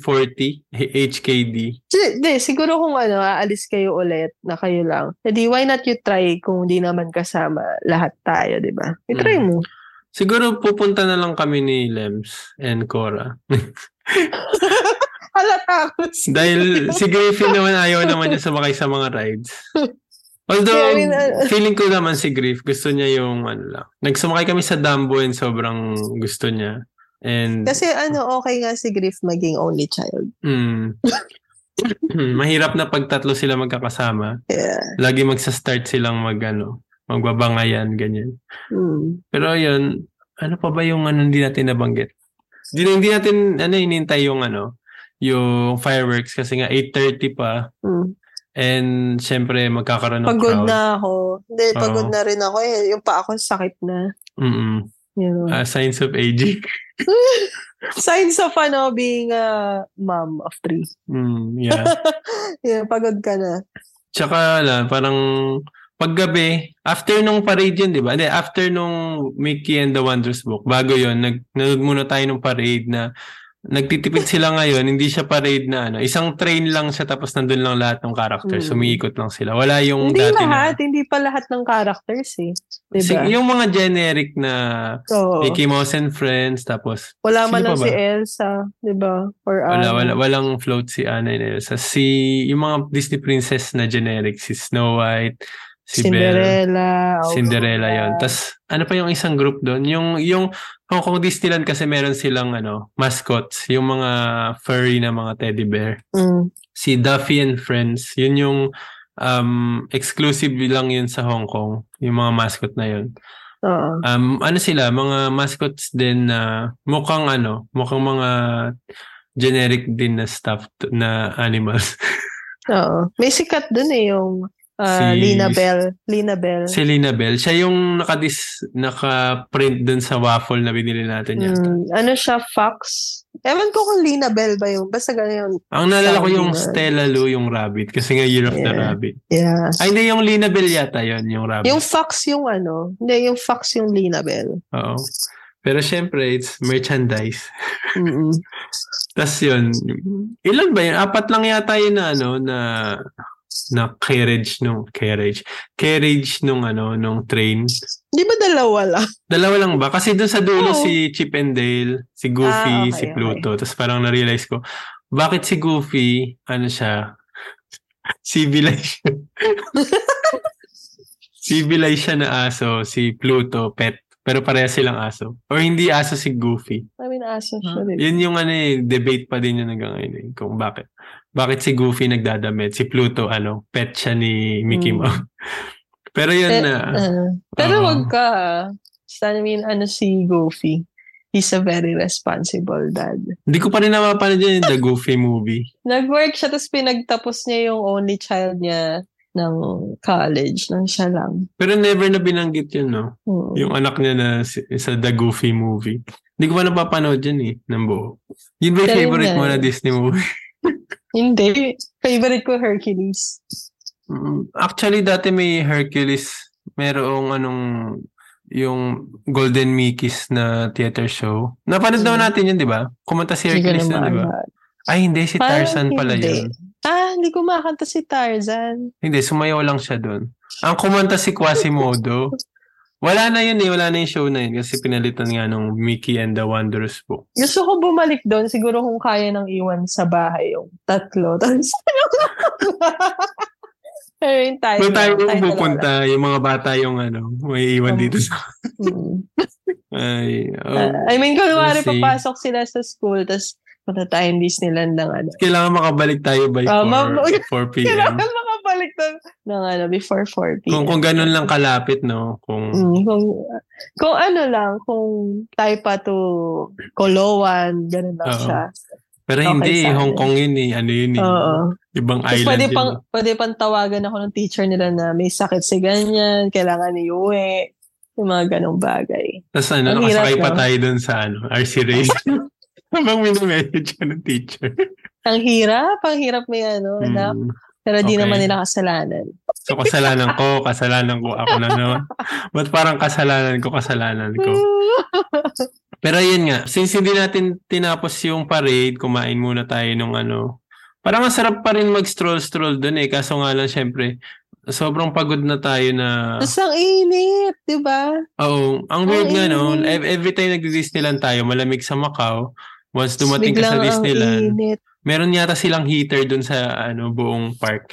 HKD. Si- Di, siguro kung ano, aalis kayo ulit na kayo lang. Hindi, why not you try kung di naman kasama lahat tayo, di ba? I-try Mm. mo. Siguro pupunta na lang kami ni Lems and Cora. Halata ako. Dahil si Griffin naman ayaw naman niya sumakay sa mga rides. Although, Yeah, I mean, uh, feeling ko naman si Griff, gusto niya yung ano lang. Nagsumakay kami sa Dumbo and sobrang gusto niya. And, Kasi ano, okay nga si Griff maging only child. mm, mahirap na pag tatlo sila magkakasama. Yeah. Lagi magsa-start silang mag, ano, magbabangayan, ganyan. Mm. Pero yun, ano pa ba yung ano hindi natin nabanggit? Hindi, hindi natin ano inintay yung ano, yung fireworks kasi nga 8:30 pa Mm. and syempre magkakaroon ng Pagod crowd. na ako. Hindi, pagod Oo. na rin ako eh. Yung pa ako sakit na. Mm. You know. Ah, signs of aging. Signs of ano, being a mom of three. Mm, yeah. Yeah, pagod ka na. Tsaka lang, parang paggabi, after nung parade yun, di ba? Hindi, after nung Mickey and the Wondrous Book, bago yun, nag, nanood muna tayo ng parade na nagtitipid sila ngayon, hindi siya parade na ano, isang train lang siya tapos nandun lang lahat ng characters, Mm. umiikot lang sila. Wala yung hindi dati lahat, na... hindi pa lahat ng characters eh. Diba? Sig- yung mga generic na Oo. Mickey Mouse and Friends, tapos Wala man lang pa si ba? Elsa, di ba? Or wala, wala, walang float si Anna and Elsa. Si, yung mga Disney princess na generic, si Snow White, si Belle, Cinderella. Aurora. Cinderella yon. Tapos ano pa yung isang group doon? Yung yung Hong Kong Disneyland kasi meron silang ano, mascots, yung mga furry na mga teddy bear. Mm. Si Duffy and Friends, yun yung um exclusive lang yun sa Hong Kong, yung mga mascot na yun. Oo. Um ano sila, mga mascots din na mukhang ano, mukhang mga generic din na stuffed na animals. Oo. May sikat dun eh, yung ah, Si- Lina Bell. Lina Bell. si Lina Bell, siya yung nakadis naka-print dun sa waffle na binili natin yata. Mm, ano siya, Fox? Ewan ko kung Lina Bell ba yung, basta gano'n yun. Ang naalala ko yung Stella Lu, yung rabbit. Kasi nga Year of the Yeah. Rabbit. Yeah. Ay, hindi, yung Lina Bell yata yon yung rabbit. Yung Fox yung ano, hindi, yung Fox yung Lina Bell. Oo. Pero syempre, it's merchandise. Tapos yun, ilan ba yun? Apat lang yata yun na ano, na na carriage nung carriage carriage nung ano nung train Di ba dalawa lang? dalawa lang ba kasi doon sa dulo Oo. si Chip and Dale si Goofy Ah, okay, si Pluto tapos parang na-realize ko bakit si Goofy ano siya civilized siya na aso si Pluto pet pero pareha silang aso or hindi aso si Goofy I mean, aso siya. di ba? yun yung ano eh, debate pa din yun hanggang ngayon eh, kung bakit. Bakit si Goofy nagdadamit, si Pluto ano, pet siya ni Mickey Mm. Mouse. Pero yun Eh, na, ah. pero Oo. wag ka. ah. Basta, I mean, ano si Goofy? He's a very responsible dad. hindi ko pa rin napapanood yun yung The Goofy movie. Nag-work siya, tapos pinagtapos niya yung only child niya ng college, nang siya lang. Pero never na binanggit yun, no? Hmm. Yung anak niya na sa The Goofy movie. Hindi ko pa napapanood yun eh, ng buo. Yun ba yung favorite mo na Disney movie? Hindi. Favorite ko Hercules. Mm, Actually, dati may Hercules, merong anong yung Golden Mickey's na theater show. Napanood naman Mm. natin yun, di ba? Kumanta si Hercules na di ba? Ay, hindi. Si Parang Tarzan pala hindi. yun. Ah, hindi ko makanta si Tarzan. Hindi, sumayaw lang siya doon. Ang kumanta si Quasimodo. Wala na yun eh. Wala na yung show na yun kasi pinalitan nga nung Mickey and the Wondrous Book. Gusto ko bumalik doon. Siguro kung kaya nang iwan sa bahay yung tatlo. Tapos, Pero yung tayo. Kung tayo tayo pupunta, yung mga bata yung ano, may iwan Um, dito sa... Mm. Ay, oh. Ah, I mean, we'll see. papasok sila sa school, tapos punta tayong Disneyland ng ano. Kailangan makabalik tayo by Ah, 4, ma'am, 4 p.m. Kailangan makabalik ng, ng ano, before 4 p.m. Kung, kung ganun lang kalapit, no? Kung, Mm, kung, kung ano lang, kung Taipa to Koloan, ganun lang Oo. siya. pero okay hindi, sa akin. Hong Kong yun eh. Ano yun eh. Oo. Ibang Tapos island pwede yun. pang, pwede pang tawagan ako ng teacher nila na may sakit si ganyan, kailangan iuwi. Yung mga ganong bagay. Tapos ano, Ang hirap nakasakay pa tayo dun sa ano, RC race. Habang minamessage ka ng teacher. Ang hirap, ang hirap may ano, anak. Pero di Okay. naman nila kasalanan. So, kasalanan ko, kasalanan ko, ako na naman. Ba't parang kasalanan ko, kasalanan ko? Pero yun nga, since hindi natin tinapos yung parade, kumain muna tayo nung ano. Parang ang sarap pa rin mag-stroll-stroll dun eh. Kaso nga lang, syempre, sobrang pagod na tayo na... Tapos ang init, di ba? Oo, ang weird nga no, every time nag-Disneyland tayo, malamig sa Macau. Once dumating ka sa Biglang Disneyland, init. Meron yata silang heater dun sa ano buong park.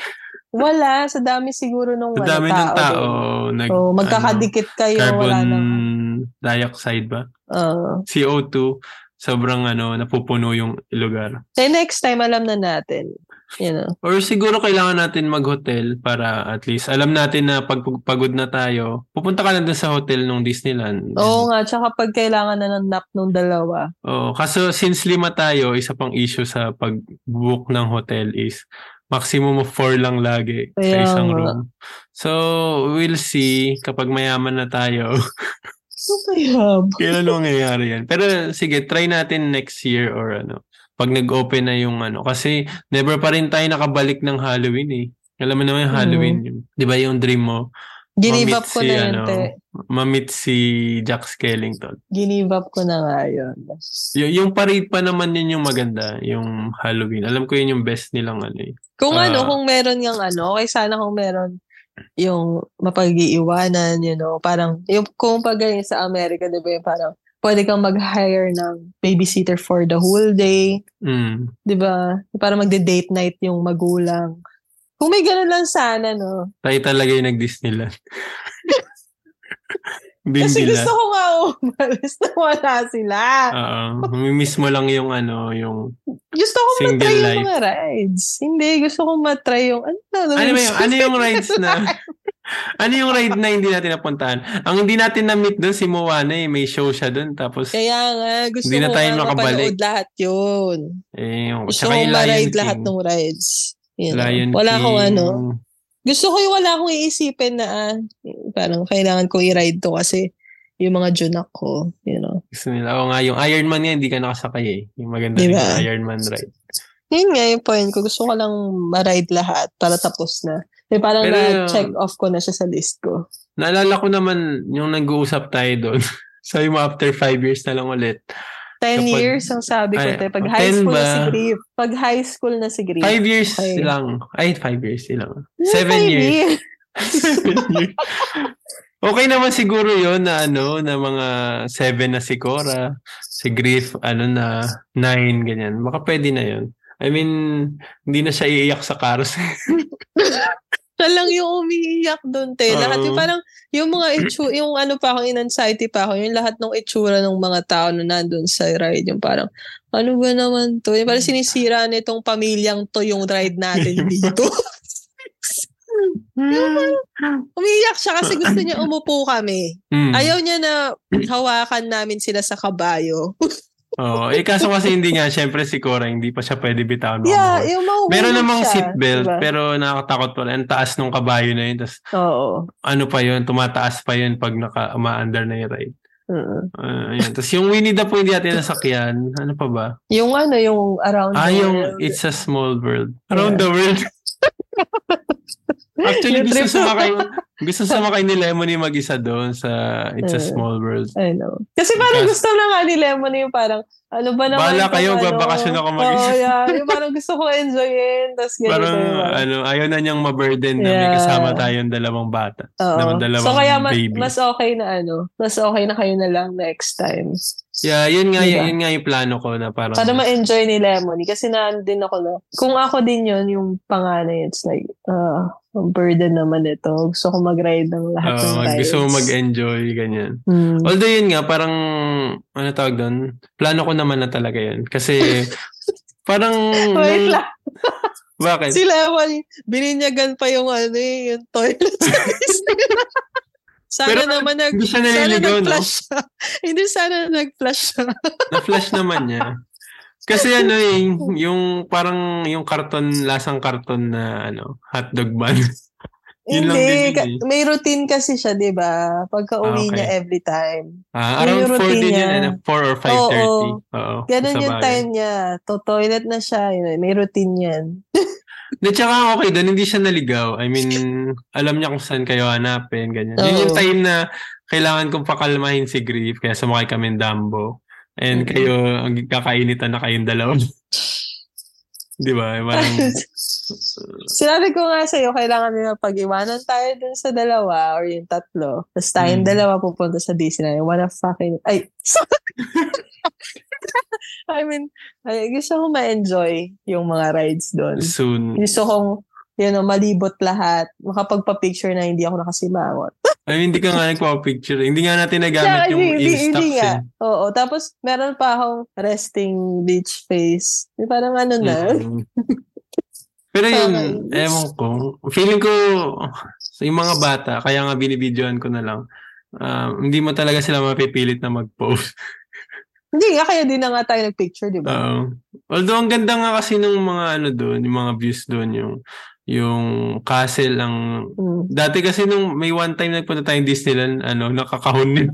Wala, sa dami siguro nung Sa ano, dami ng tao, doon. nag, Oh, magkakadikit ano, kayo, carbon wala nang... dioxide ba? Oo. CO2, sobrang ano, napupuno yung lugar. So next time, alam na natin. You know. Or siguro kailangan natin mag-hotel para at least alam natin na pag pagod na tayo, pupunta ka na dun sa hotel ng Disneyland. Oo nga, tsaka pag kailangan na ng nap nung dalawa. Oo, kaso since lima tayo, isa pang issue sa pag-book ng hotel is maximum of four lang lagi sa Kaya isang nga. room. So, we'll see kapag mayaman na tayo. Kailan mangyayari yan? Pero sige, try natin next year or ano. Pag nag-open na yung ano. Kasi never pa rin tayo nakabalik ng Halloween eh. Alam mo naman yung Mm. Halloween. Yung, di ba yung dream mo? Ginive up ko si, na yun, ano, te. Ma-meet si Jack Skellington. Ginive up ko na nga yun. Y- yung parade pa naman yun yung maganda. Yung Halloween. Alam ko yun yung best nilang ano eh. Kung Ah. ano, kung meron yung ano, okay sana kung meron yung mapag-iiwanan, you know, parang, yung kung pag sa Amerika, di ba, yung parang, pwede kang mag-hire ng babysitter for the whole day, Mm. di ba? Para magde-date night yung magulang. Kung may ganun lang sana, no? Tayo talaga yung nag-Disneyland. Kasi gusto ko nga umalis na wala sila. Oo. Mamimiss mo lang yung ano, yung... gusto ko matry yung life. mga rides. Hindi, gusto ko matry yung, ano, Ano ba yung, ano yung rides na... ano yung ride na hindi natin napuntahan? Ang hindi natin na-meet doon, si Moana eh. May show siya doon. Tapos, Kaya nga, gusto Hindi na tayo nga makabalik. lahat yun. eh, yung... Gusto ko ma-ride King. lahat ng rides. You know? Lion wala King. akong ano. Gusto ko yung wala akong iisipin na ah, parang kailangan ko i-ride to kasi yung mga junak ko, you know. Gusto nila. Oo nga, yung Iron Man yan, hindi ka nakasakay eh. Yung maganda Diba? yung Iron Man ride. Yun nga yung point ko. Gusto ko lang ma-ride lahat para tapos na. Eh, parang Pero- na-check off ko na siya sa list ko. Naalala ko naman yung nag-uusap tayo doon. Sabi mo after five years na lang ulit. 10 Kapag- years ang sabi ko. Ay, te. Pag 10 high school na ba? si Grief. Pag high school na si Grief. Five years Okay. lang. Ay, five years lang. Yung Seven five years. Seven years. Okay naman siguro yon na ano, na mga seven na si Cora, si Griff, ano na, nine, ganyan. Baka pwede na yon I mean, hindi na siya iiyak sa carousel. Siya lang yung umiiyak doon, te. Lahat yung Oo. parang, yung mga itsu, yung ano pa ako, in anxiety pa ako, yung lahat ng itsura ng mga tao na nandun sa ride, yung parang, ano ba naman to? Yung parang sinisira nitong pamilyang to yung ride natin dito. Umiiyak siya kasi gusto niya umupo kami. Hmm. Ayaw niya na hawakan namin sila sa kabayo. Oo. Eh, kaso kasi hindi nga, syempre si Cora, hindi pa siya pwede bitawan. yeah, mahulog. yung mahuhulog Meron namang siya, seatbelt, diba? pero nakakatakot pa rin. Ang taas nung kabayo na yun. Tapos, Oo. ano pa yun, tumataas pa yun pag naka, uma-under na yung ride. Oo. Uh, ayan. Tapos yung Winnie the Pooh hindi natin nasakyan. Ano pa ba? Yung ano, yung around Ah, the yung world. It's a Small World. Around Yeah. the world. Actually, gusto sumakay, gusto sumakay ni Lemony mag-isa doon sa It's a Eh. Small World. I know. Kasi parang gusto na nga ni Lemon yung parang, ano ba naman Bahala kayo, ano? babakasyon ako mag-isa. Oo, yeah. Yung parang gusto ko enjoyin. Tapos ganito Parang, ano, ayaw na niyang ma-burden na may Yeah. kasama tayong dalawang bata. Oo. dalawang So kaya ma- mas okay na ano, mas okay na kayo na lang next time. Yeah, yun nga, Diba? yun nga yung plano ko na parang, Para ma-enjoy ni Lemony. Kasi naan din ako na, kung ako din yun, yung panganay, it's like, ang burden naman ito. Gusto ko mag-ride ng lahat ng uh, rides. gusto mo mag-enjoy, ganyan. Hmm. Although yun nga, parang, ano tawag doon? Plano ko naman na talaga yun. Kasi, parang, Wait nung- lang. Bakit? Si Lemon, bininyagan pa yung ano eh, yung toilet sa. Sana Pero naman nag, hindi siya sana no? nag-flash siya. hindi sana nag-flash siya. Na-flash naman niya. Kasi ano eh, yung parang yung karton, lasang karton na ano, hotdog bun. Yun lang hindi, ka- eh. may routine kasi siya, di ba? Pagka Ah, uwi okay. niya every time. Ah, around 4 routine din yun, niya. ano, 4 or 5.30. Oo. Oo. Ganun sa yung time niya. To toilet na siya. Yun, may routine yan. Di, tsaka okay doon, hindi siya naligaw. I mean, alam niya kung saan kayo hanapin, ganyan. Yun yung time na kailangan kong pakalmahin si Grief, kaya sumakay kami ng Dumbo. And Mhm. kayo, ang kakainitan na kayong dalawa. Di ba? Parang, Sinabi ko nga sa'yo, kailangan nila pag-iwanan tayo dun sa dalawa or yung tatlo. Tapos tayong Mm. dalawa pupunta sa Disneyland. I wanna fucking... Ay! I mean, ay, gusto ko ma-enjoy yung mga rides doon. soon. Gusto kong, you know, malibot lahat. Makapagpa-picture na hindi ako nakasimangot. I mean, hindi ka nga nagpa-picture. Hindi nga natin nagamit Tsaka, yung hindi- Instax. hindi nga. eh. Oo. Tapos, meron pa akong resting beach face. Parang ano na. Mm. Pero yun, Okay. ewan ko. Feeling ko, yung mga bata, kaya nga binibidyoan ko na lang, ah, hindi mo talaga sila mapipilit na mag-post. Hindi nga, kaya din na nga tayo nag-picture, di ba? Oo. although, ang ganda nga kasi ng mga ano doon, yung mga views doon, yung yung castle ang Mm. dati kasi nung may one time nagpunta tayong Disneyland ano nakakahon din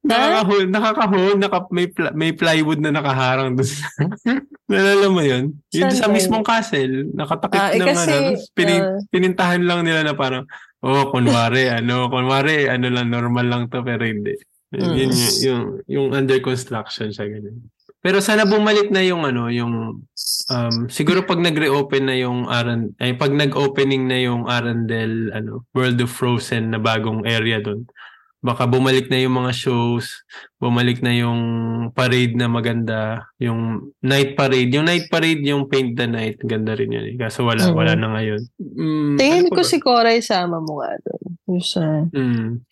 nakakahon nakakahon naka, may pla- may plywood na nakaharang doon nalala mo yun? Yun sa mismong castle nakatakip Ah, eh, ng kasi, ano pinin- ah, pinintahan lang nila na parang oh kunwari ano kunwari ano lang normal lang to pero hindi. Yun, Mm. yun yung, yung yung under construction siya ganun. Pero sana bumalik na yung ano yung um siguro pag nag-reopen na yung Aran ay pag nag-opening na yung Arandel ano World of Frozen na bagong area doon baka bumalik na yung mga shows bumalik na yung parade na maganda yung night parade yung night parade yung paint the night ganda rin yun eh. kaso wala Mhm. wala na ngayon mm, Tingin ano ko ba? si Cora isama mo nga doon. Yung sa... Mm.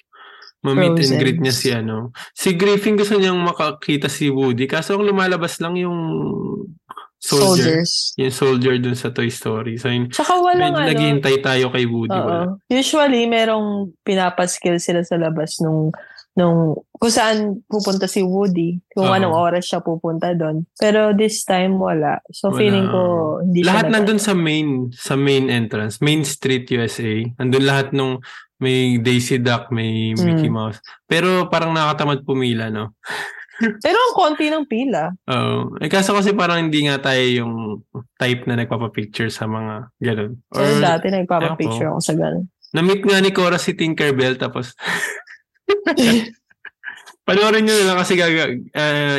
Ma-meet and greet niya si ano. Si Griffin gusto niyang makakita si Woody. Kaso ang lumalabas lang yung soldier. Soldiers. Yung soldier dun sa Toy Story. So yun, Tsaka walang medyo ano. naghihintay tayo kay Woody. Wala. Usually, merong pinapaskill sila sa labas nung nung kung saan pupunta si Woody, kung Oo. anong oras siya pupunta doon. Pero this time wala. So Wala. feeling ko hindi Lahat siya nandun sa main sa main entrance. Main Street USA. Nandun lahat nung may Daisy Duck, may Mickey Mm. Mouse. Pero parang nakakatamad pumila, no? Pero ang konti ng pila. Oo. eh kaso kasi parang hindi nga tayo yung type na nagpapapicture sa mga ganun. So dati nagpapapicture ako sa ganun. Na-meet nga ni Cora si Tinkerbell tapos panoorin nyo na lang kasi gaga,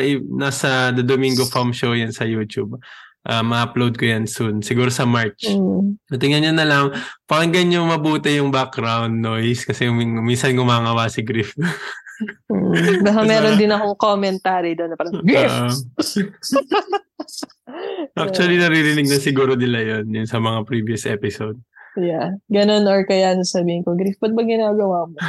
i- nasa The Domingo Farm Show yan sa YouTube. Ah, ma-upload ko yan soon. Siguro sa March. Mm. Tingnan nyo na lang. Pakinggan nyo mabuti yung background noise kasi min- minsan gumangawa si Griff. Mm. Baka meron din akong commentary doon na parang, Griff! Ah. actually, naririnig na siguro nila yun, yun sa mga previous episode. yeah. Ganun or kaya sasabihin ko, Griff, ba't ba ginagawa mo?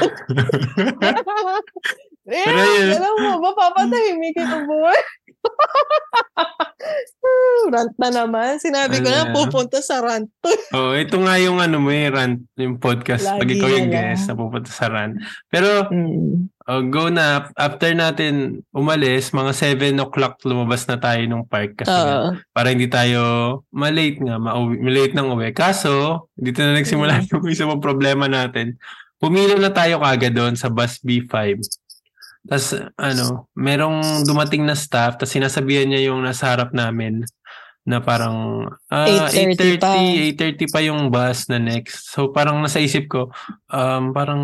Griff, Pero yun- alam mo, mapapatahimik yung buhay. rant na naman. Sinabi ko na, pupunta sa rant. oh, ito nga yung ano mo eh, rant, yung podcast. Pag Lagi ikaw yung na guest, napupunta sa rant. Pero, Mm. oh, go na. After natin umalis, mga 7 o'clock lumabas na tayo ng park kasi nga, Oo. para hindi tayo malate nga, mauwi, malate nang uwi. Kaso, dito na nagsimula yung isa problema natin. Pumila na tayo kagad doon sa bus B5. Tapos, ano, merong dumating na staff, tapos sinasabihan niya yung nasa harap namin na parang ah, 8:30 pa. 8.30 8.30 pa yung bus na next. So parang nasa isip ko, um, parang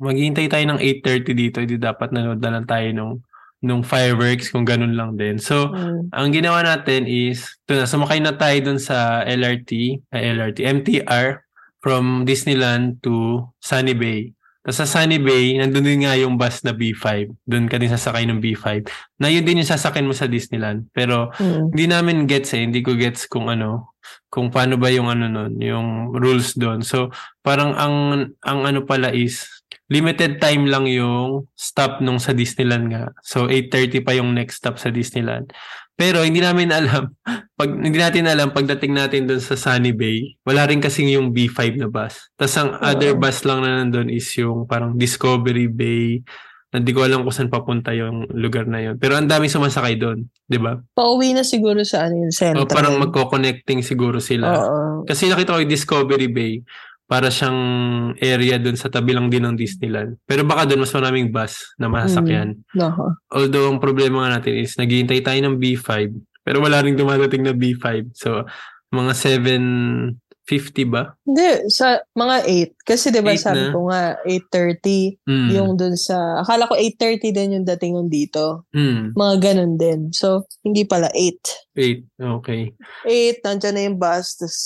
maghihintay tayo ng 8.30 dito, hindi dapat nanood na lang tayo nung, nung fireworks kung ganun lang din. So, Mm. ang ginawa natin is, ito na, sumakay na tayo dun sa LRT, ay LRT, MTR from Disneyland to Sunny Bay. Tapos sa Sunny Bay, nandun din nga yung bus na B5. Doon ka din sasakay ng B5. Na yun din yung sasakin mo sa Disneyland. Pero Mm. hindi namin gets eh. Hindi ko gets kung ano, kung paano ba yung ano nun, yung rules doon. So, parang ang, ang ano pala is, limited time lang yung stop nung sa Disneyland nga. So 8:30 pa yung next stop sa Disneyland. Pero hindi namin alam, pag hindi natin alam pagdating natin doon sa Sunny Bay, wala rin kasing yung B5 na bus. Tapos ang Oo. other bus lang na nandun is yung parang Discovery Bay. Hindi ko alam kung saan papunta yung lugar na yun. Pero ang dami sumasakay doon, 'di ba? Pauwi na siguro sa ano yung O central. parang magko-connecting siguro sila. Oo. Kasi nakita ko yung Discovery Bay, para siyang area doon sa tabi lang din ng Disneyland. Pero baka doon mas maraming bus na masasakyan. Nako. Although ang problema nga natin is naghihintay tayo ng B5, pero wala ring dumadating na B5. So, mga 750 ba? Hindi, sa mga 8. Kasi di ba Eight sabi na? ko nga, 8.30 Mm. yung dun sa, akala ko 8.30 din yung dating yung dito. Mm. Mga ganun din. So, hindi pala 8. 8. Okay. 8, nandyan na yung bus, tapos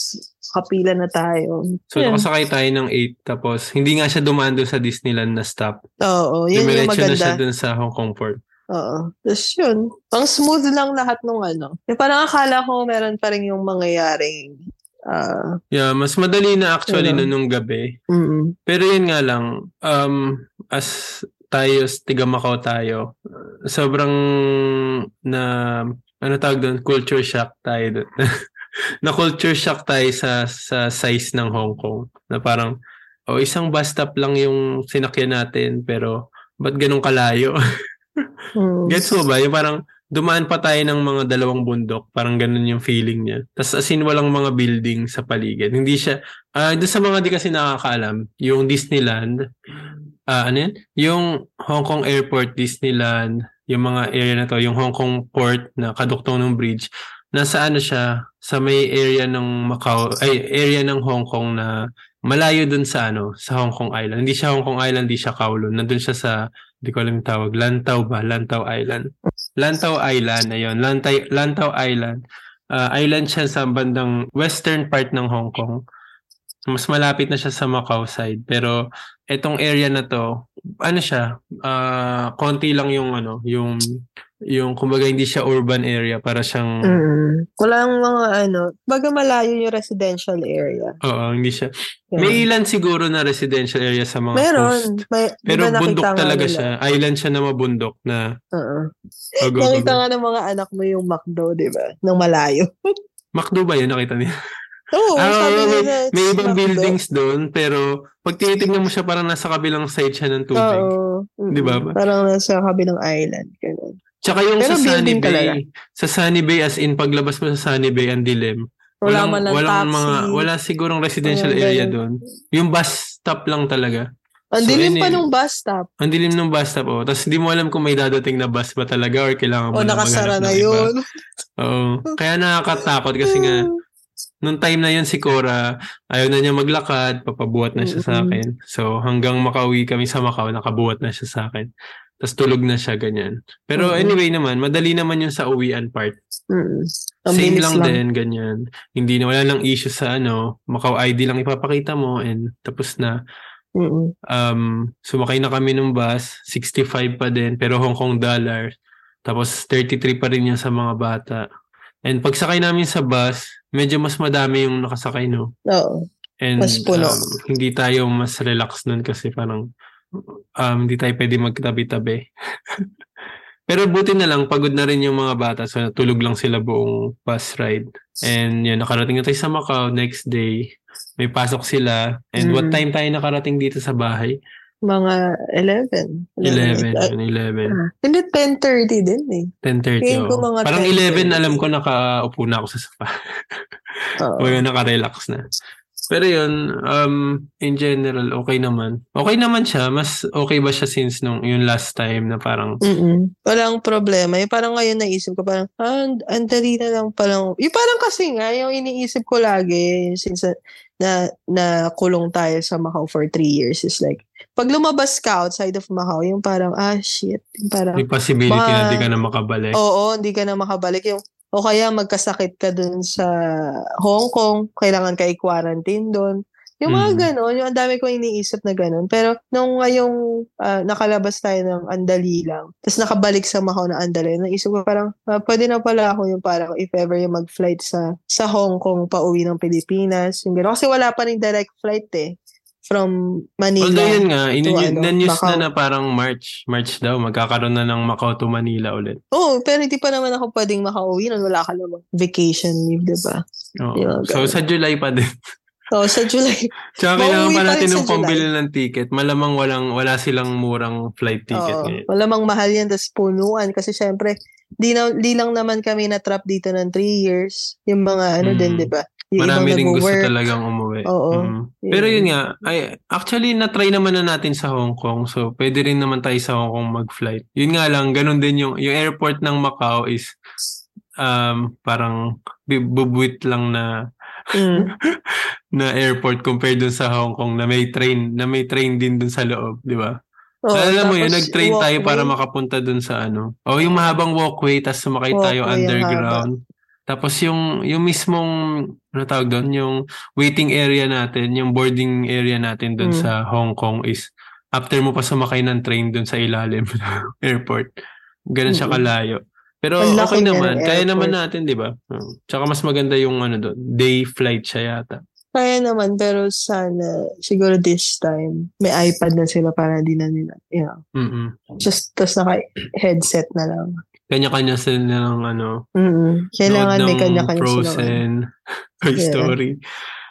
kapila na tayo. So, Yun. nakasakay tayo ng 8 tapos hindi nga siya dumaan doon sa Disneyland na stop. Oo, yun yung Dumiretso na siya maganda. doon sa Hong Kong Port. Oo. Tapos yun, ang smooth lang lahat nung ano. Yung parang akala ko meron pa rin yung mangyayaring ah Yeah, mas madali na actually Ano? noon nung gabi. mm Pero yun nga lang, um, as tayo, tiga Macau tayo, sobrang na, ano tawag doon, culture shock tayo doon. na culture shock tayo sa, sa size ng Hong Kong. Na parang, oh, isang bus stop lang yung sinakyan natin, pero ba't ganun kalayo? mm. Gets mo ba? Yung parang dumaan pa tayo ng mga dalawang bundok. Parang ganun yung feeling niya. Tapos as in walang mga building sa paligid. Hindi siya, ah doon sa mga di kasi nakakaalam, yung Disneyland, ah ano yan? Yung Hong Kong Airport, Disneyland, yung mga area na to, yung Hong Kong Port na kaduktong ng bridge, nasa ano siya, sa may area ng Macau, ay area ng Hong Kong na malayo dun sa ano, sa Hong Kong Island. Hindi siya Hong Kong Island, hindi siya Kowloon. Nandun siya sa hindi ko alam yung tawag. Lantau ba? Lantau Island. Lantau Island, ayun. Lantay, Lantau Island. Ah, island siya sa bandang western part ng Hong Kong. Mas malapit na siya sa Macau side. Pero etong area na to, ano siya, ah konti lang yung ano, yung yung kumbaga hindi siya urban area para siyang Mm. Walang mga ano, baga malayo yung residential area. oo, hindi siya. Yan. May ilan siguro na residential area sa mga Meron. coast. May, Pero bundok talaga nila? siya. Island siya na mabundok na Oo. oh, Nakita nga ng mga anak mo yung McDo, di ba? Nang malayo. Macdo ba yun? Nakita niya? Oo, Ah, sabi may, nila, may ibang McDo. buildings doon, pero pag tinitignan mo siya, parang nasa kabilang side siya ng tubig. Oo. Di ba? Parang nasa kabilang island. Ganun. Tsaka yung Pero sa Sunny Bay, talaga. sa Sunny Bay, as in, paglabas mo sa Sunny Bay, ang dilim. Wala man lang walang taxi. mga, wala sigurong residential Walang area doon. Yung bus stop lang talaga. Ang So, dilim pa any- nung bus stop. Ang dilim ng bus stop, oh. Tapos hindi mo alam kung may dadating na bus ba talaga or kailangan mo O na nakasara na yun. Oo. Kaya nakakatakot kasi nga, nung time na yun si Cora, ayaw na niya maglakad, papabuhat na siya sa akin. So hanggang makauwi kami sa Macau, nakabuhat na siya sa akin. Tapos tulog na siya, ganyan. Pero Mm-mm. anyway naman, madali naman yung sa uwian part. Mm. Ang Same bilis lang, din, ganyan. Hindi na wala lang issue sa ano, Macau ID lang ipapakita mo and tapos na. Mm-mm. Um, sumakay na kami ng bus, 65 pa din, pero Hong Kong dollar. Tapos 33 pa rin yan sa mga bata. And pagsakay namin sa bus, medyo mas madami yung nakasakay, no? Oo. And Mas puno. um, hindi tayo mas relax nun kasi parang um, hindi tayo pwede magtabi-tabi. Pero buti na lang, pagod na rin yung mga bata. So, tulog lang sila buong bus ride. And yun, nakarating na tayo sa Macau next day. May pasok sila. And what Mm. time tayo nakarating dito sa bahay? Mga 11. 11. Ay, yun, 11. ah, Hindi, 10.30 din eh. 10.30. Tingin ko oo. mga Parang 10:30. 11, alam ko nakaupo na ako sa sofa. Oo. Kumbaga naka-relax na. Pero yun, um, in general, okay naman. Okay naman siya. Mas okay ba siya since nung yung last time na parang, Mm-mm. Walang problema. Yung parang ngayon naisip ko, parang, ah, ang dali na lang palang. Yung parang kasi nga, yung iniisip ko lagi, since na, na kulong tayo sa Macau for three years is like, pag lumabas ka outside of Macau, yung parang, ah, shit. Yung parang, may possibility na Baka- di ka na makabalik. Oo, hindi ka na makabalik. Yung, o kaya magkasakit ka dun sa Hong Kong, kailangan ka i-quarantine dun. Yung mga Mm. ganon, yung ang dami ko iniisip na ganon. Pero nung ngayong ah, nakalabas tayo ng andali lang, tapos nakabalik sa Macau na andali, naisip ko parang, ah, pwede na pala ako yung parang if ever yung mag-flight sa sa Hong Kong pa uwi ng Pilipinas. Yung ganon. Kasi wala pa rin direct flight eh. From Manila. Although yun nga, in, to, ano, news Macau. na na parang March. March daw, magkakaroon na ng Macau to Manila ulit. Oo, oh, pero hindi pa naman ako pwedeng makauwi nun. Wala ka namang vacation leave, di ba? Yung So sa July pa din. Oo, sa July. Tsaka kailangan pa natin ng pambili ng ticket. Malamang walang, wala silang murang flight ticket Oo, ngayon. malamang mahal yan, tapos punuan. Kasi syempre, di, na, di lang naman kami na-trap dito ng three years. Yung mga ano Mm. din, di ba? Yung Marami rin gusto nag-work. talagang umuwi. Oo. Mm. Pero yun nga, ay, actually, na-try naman na natin sa Hong Kong. So, pwede rin naman tayo sa Hong Kong mag-flight. Yun nga lang, ganun din yung, yung airport ng Macau is um, parang bu- bubuit lang na Mm. na airport compared dun sa Hong Kong na may train, na may train din dun sa loob, di ba? Oo, Alam mo yun, nag-train tayo walkway. para makapunta dun sa ano. O yung mahabang walkway, tapos sumakay tayo Walkway, ang underground. Tapos yung yung mismong ano tawag doon, yung waiting area natin, yung boarding area natin doon Mm. sa Hong Kong is after mo pa sumakay ng train doon sa ilalim ng airport. Ganun siya Mm-mm. kalayo. Pero laki okay naman, kaya naman natin, 'di ba? Hmm. Tsaka mas maganda yung ano doon, day flight siya yata. Kaya naman, pero sana, siguro this time, may iPad na sila para di na nila, you know, Mm. just, tas naka-headset na lang. Kanya-kanya sila ng ano, Mm Kailangan may kanya-kanya sila. Frozen, Toy Yeah. Story.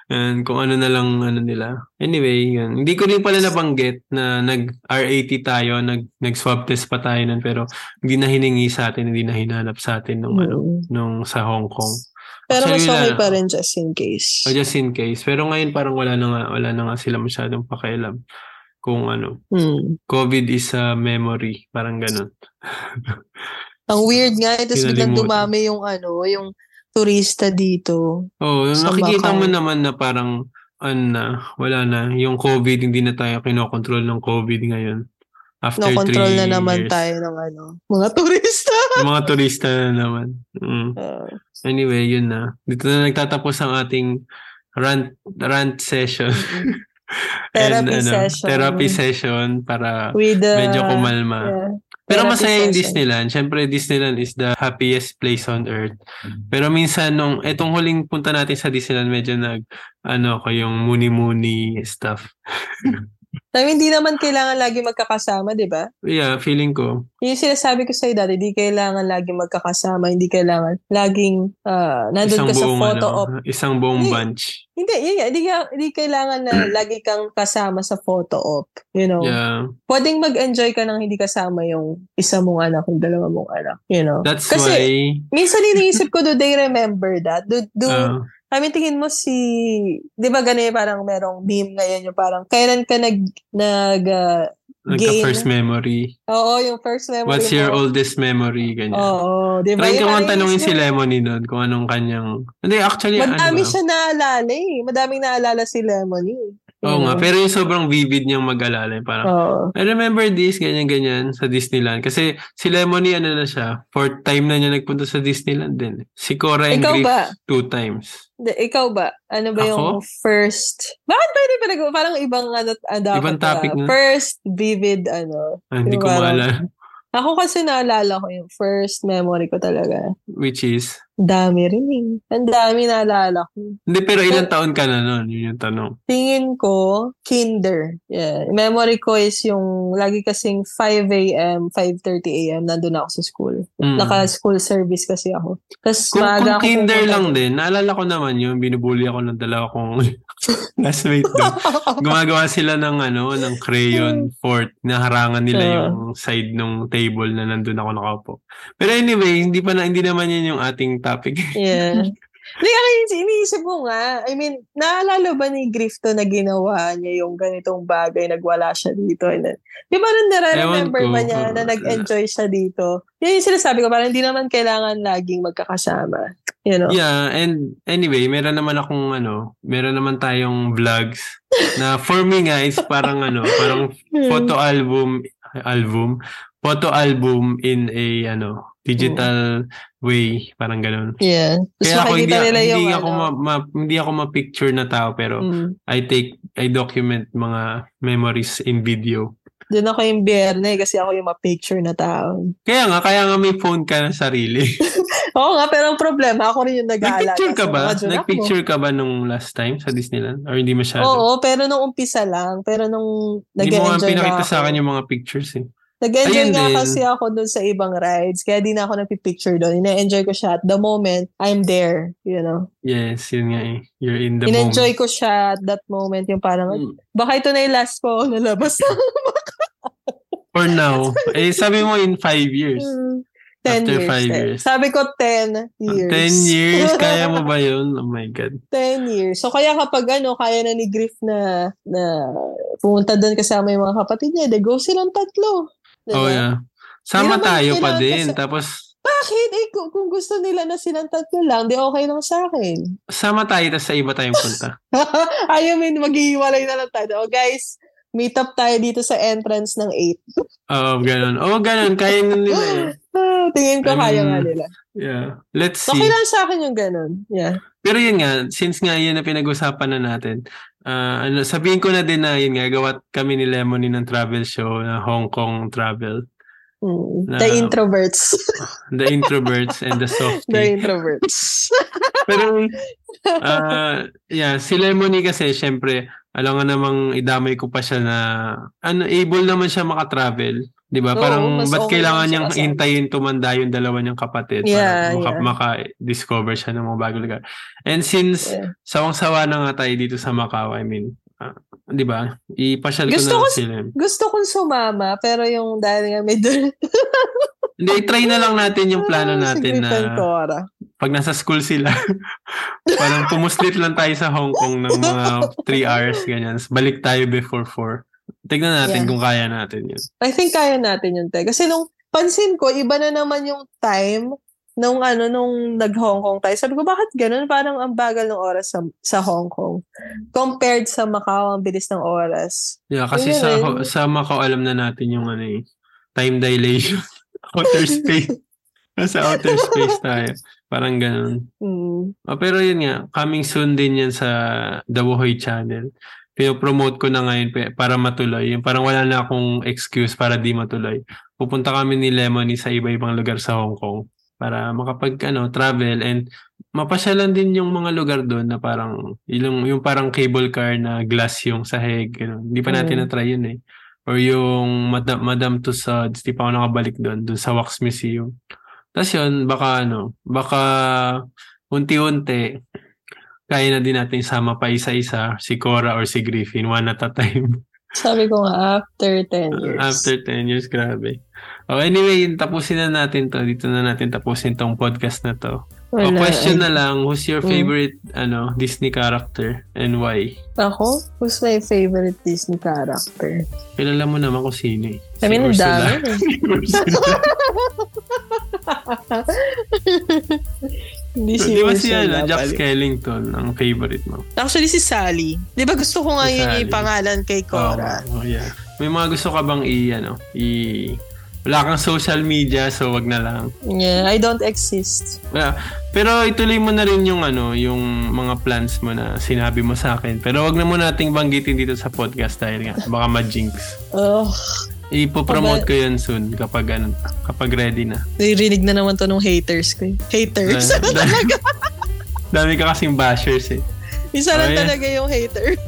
And kung ano na lang ano nila. Anyway, yun. Hindi ko rin pala nabanggit na nag-R80 tayo, nag nag-swab test pa tayo nun pero hindi na hiningi sa atin, hindi na hinanap sa atin nung ano, Mm. nung sa Hong Kong. Pero mas okay pa rin just in case. O just in case. Pero ngayon parang wala na nga, wala na nga sila masyadong pakialam kung ano, Mm. COVID is a memory, parang ganun. Ang weird nga, eh, tapos biglang dumami yung ano, yung turista dito. Oh, Sa nakikita mo Macau. naman na parang ano na, wala na. Yung COVID, hindi na tayo kinokontrol ng COVID ngayon. After No control na naman years. tayo ng ano, mga turista. Mga turista na naman. Mm. Uh, Anyway, yun na. Dito na nagtatapos ang ating rant, rant session. Therapy ano, session. Therapy session para with the... medyo kumalma. yeah, Pero therapy masaya yung session. Disneyland. Siyempre, Disneyland is the happiest place on earth. Pero minsan, nung etong huling punta natin sa Disneyland, medyo nag, ano, ko yung muni-muni stuff. I mean, hindi naman kailangan lagi magkakasama, di ba? Yeah, feeling ko. Yung sinasabi ko sa'yo dati, hindi kailangan lagi magkakasama, hindi kailangan laging uh, nandun Isang ka sa buong, photo ano, op. isang buong Hindi. bunch. Hindi, yun hindi, hindi kailangan na lagi kang kasama sa photo op. You know? Yeah. Pwedeng mag-enjoy ka nang hindi kasama yung isa mong anak, yung dalawa mong anak. You know? That's Kasi, why, minsan iniisip ko, do they remember that? Do, do, uh, I mean, tingin mo si, di ba ganun parang merong meme ngayon yung parang, kailan ka nag, nag, uh, gain? nagka-first memory. oo, yung first memory What's your mo. oldest memory? Ganyan. Oo, di ba? Try nga parang tanongin si mo, Lemony nun kung anong kanyang... Hindi, actually, Madami ano siya naalala eh. Madaming naalala si Lemony. Oo nga, pero yung sobrang vivid niyang mag-alala. yung Parang, Oo. I remember this, ganyan-ganyan sa Disneyland. Kasi si Lemony, ano na siya, fourth time na niya nagpunta sa Disneyland din. Si Cora and Ikaw Griff, ba? two times. De, ikaw ba? Ano ba yung Ako? first? Bakit pwede pa nag- Parang ibang ano, ah, dapat Ibang topic na. na. First vivid ano. Ah, hindi Yung ko maalala. Ako kasi naalala ko yung first memory ko talaga. Which is? Dami rin eh. Ang dami naalala ko. Hindi, pero ilang taon ka na nun? Yun yung tanong. Tingin ko, kinder. Yeah. Memory ko is yung lagi kasing 5 a.m., 5.30 a.m. nandun ako sa school. Mm. Naka-school service kasi ako. Tapos Kung, maaga kung ako kinder pumunta lang din, naalala ko naman yun, binubuli ako ng dalawa kong classmate doon. Gumagawa sila ng ano, ng crayon fort. Naharangan nila Ah. yung side ng table na nandun ako nakaupo. Pero anyway, hindi pa na, hindi naman yun yung ating topic. Yeah. Hindi, yung iniisip ko nga. I mean, naalala ba ni Griff to na ginawa niya yung ganitong bagay, nagwala siya dito? And then, di ba nung nare-remember ba niya na nag-enjoy siya dito? Yun yung sinasabi ko, parang hindi naman kailangan laging magkakasama. You know? Yeah, and anyway, meron naman akong ano, meron naman tayong vlogs na for me nga is parang ano, parang Hmm. photo album album photo album in a ano digital way parang ganun Yeah. Tapos kaya ako hindi, nila yung hindi ako ano. ma, ma- hindi ako ma-picture na tao pero Mm. I take I document mga memories in video Doon ako yung biyerne kasi ako yung ma-picture na tao. kaya nga kaya nga may phone ka na sarili Oo nga, pero ang problema, ako rin yung nag-aalaga Nagpicture ka ba? mo. Nagpicture ka ba nung last time sa Disneyland? Or hindi masyado? Oo, pero nung umpisa lang. Pero nung Hindi mo nga nag-enjoy na pinakita ako. sa akin yung mga pictures eh. Nag-enjoy Ayun nga din. kasi ako dun sa ibang rides. Kaya di na ako nagpipicture doon. Ina-enjoy ko siya at the moment, I'm there. You know? Yes, yun nga eh. You're in the In-enjoy moment. ko siya at that moment. Yung parang, Mm. baka ito na yung last ko ako nalabas na. For now. eh, sabi mo in five years. 10 After years. five eh. years. Sabi ko 10 years. 10 years, kaya mo ba yun? Oh my God. 10 years. So kaya kapag ano, kaya na ni Griff na na pumunta doon kasama yung mga kapatid niya, de go silang tatlo. Diba? Oh yeah. Sama tayo pa din. kasi- Tapos, Bakit? Eh, kung, kung gusto nila na silang tatlo lang, di okay lang sa akin. sama tayo tapos sa iba tayong punta. Ayaw min, maghihiwalay na lang tayo. Oh, guys, meet up tayo dito sa entrance ng 8. Oo, ganun. Oo, ganun. Kaya nun nila eh. Ah, tingin ko I kaya mean, nga nila. Yeah. Let's see. Okay lang sa akin yung ganun. Yeah. Pero yun nga, since nga yun na pinag-usapan na natin, ah, ano, sabihin ko na din na yun nga, gawa kami ni Lemony ng travel show na Hong Kong travel. Mm. Na- the introverts. The introverts and the the softie. introverts. Pero, ah, yeah, si Lemony kasi, syempre, alam nga namang idamay ko pa siya na, ano, able naman siya makatravel. Di ba? Oo, Parang, ba't okay kailangan niyang hintayin tumanda yung dalawa niyang kapatid Yeah, para maka, yeah. maka-discover siya ng mga bagong lugar. And since, Yeah. sawang-sawa na nga tayo dito sa Macau, I mean, ah, di ba? Ipasyal ko Gusto na ko sila. Gusto kong sumama, pero yung dahil nga may. Hindi, try na lang natin yung plano natin na Cora. Pag nasa school sila, parang pumuslit lang tayo sa Hong Kong ng mga 3 hours, ganyan. Balik tayo before 4. Tignan natin Yeah. kung kaya natin yun. I think kaya natin yun, te. Kasi nung pansin ko, iba na naman yung time nung ano, nung nag-Hong Kong tayo. Sabi ko, bakit ganun? Parang ang bagal ng oras sa, sa Hong Kong. Compared sa Macau, ang bilis ng oras. Yeah, kasi Ayun, sa ayun. sa Macau alam na natin yung ano eh, time dilation. outer space. Nasa outer space tayo. Parang ganun. Hmm. Oh, pero yun nga, coming soon din yan sa The Wuhoy Channel. Pinopromote ko na ngayon para matuloy. Yung parang wala na akong excuse para di matuloy. Pupunta kami ni Lemony sa iba-ibang lugar sa Hong Kong para makapag ano, travel and mapasyalan din yung mga lugar doon na parang yung, yung parang cable car na glass yung sahig. Ganun. Hindi pa natin Mm. na-try yun eh. Or yung Madam, Madame Tussauds, di pa ako nakabalik doon, doon sa Wax Museum. Tapos yun, baka ano, baka unti-unti, kaya na din natin sama pa isa-isa, si Cora or si Griffin, one at a time. Sabi ko nga, after 10 years. After 10 years, grabe. Oh, anyway, tapusin na natin to. Dito na natin tapusin tong podcast na to. O Wala. question na lang, who's your Mm. favorite ano Disney character and why? Ako? Who's my favorite Disney character? Kilala mo naman kung sino eh. I mean, Ursula. dami. Hindi si Di ba si ano, Jack. Skellington ang favorite mo? Actually, si Sally. Di ba gusto ko nga Si yun Sally. yung pangalan kay Cora? Oh, oh, yeah. May mga gusto ka bang i, ano, i... Wala kang social media, so wag na lang. Yeah, I don't exist. Yeah. Pero ituloy mo na rin yung ano, yung mga plans mo na sinabi mo sa akin. Pero wag na mo nating banggitin dito sa podcast dahil nga baka ma-jinx. Oh, Ipopromote ko yun soon kapag ano, kapag ready na. narinig na naman to nung haters ko. eh. Haters? Dami- dami- Dami ka kasing bashers eh. Isa lang yeah. talaga yung hater.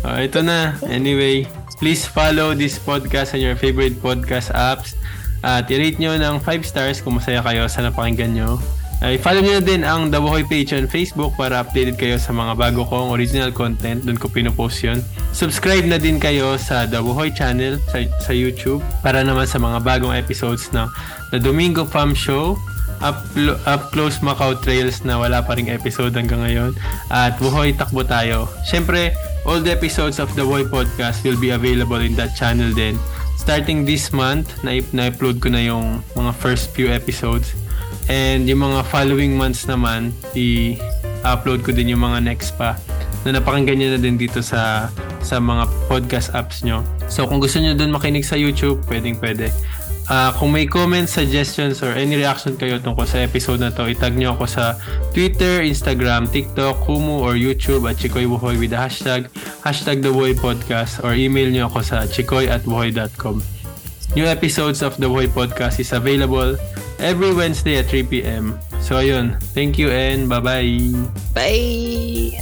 Oh, ito na. Anyway, please follow this podcast on your favorite podcast apps. At i-rate nyo ng 5 stars kung masaya kayo sa napakinggan nyo. Ay, follow nyo na din ang The Buhoy page on Facebook para updated kayo sa mga bago kong original content. Doon ko pinopost yun. Subscribe na din kayo sa The Buhoy channel sa, sa YouTube para naman sa mga bagong episodes ng The Domingo Farm Show, Up, up Close Macau Trails na wala pa ring episode hanggang ngayon. At Buhoy Takbo Tayo. Siyempre, all the episodes of The Buhoy Podcast will be available in that channel din. Starting this month, na- na-upload ko na yung mga first few episodes. And yung mga following months naman, i-upload ko din yung mga next pa na napakinggan nyo na din dito sa sa mga podcast apps nyo. So kung gusto nyo dun makinig sa YouTube, pwedeng pwede. Ah, kung may comments, suggestions, or any reaction kayo tungkol sa episode na to, itag nyo ako sa Twitter, Instagram, TikTok, Kumu, or YouTube at Chikoy Buhoy with the hashtag, hashtag The Buhoy Podcast, or email nyo ako sa chikoy at buhoy.com. New episodes of The Buhoy Podcast is available every Wednesday at 3 p.m. So, ayun. Thank you and bye-bye. Bye!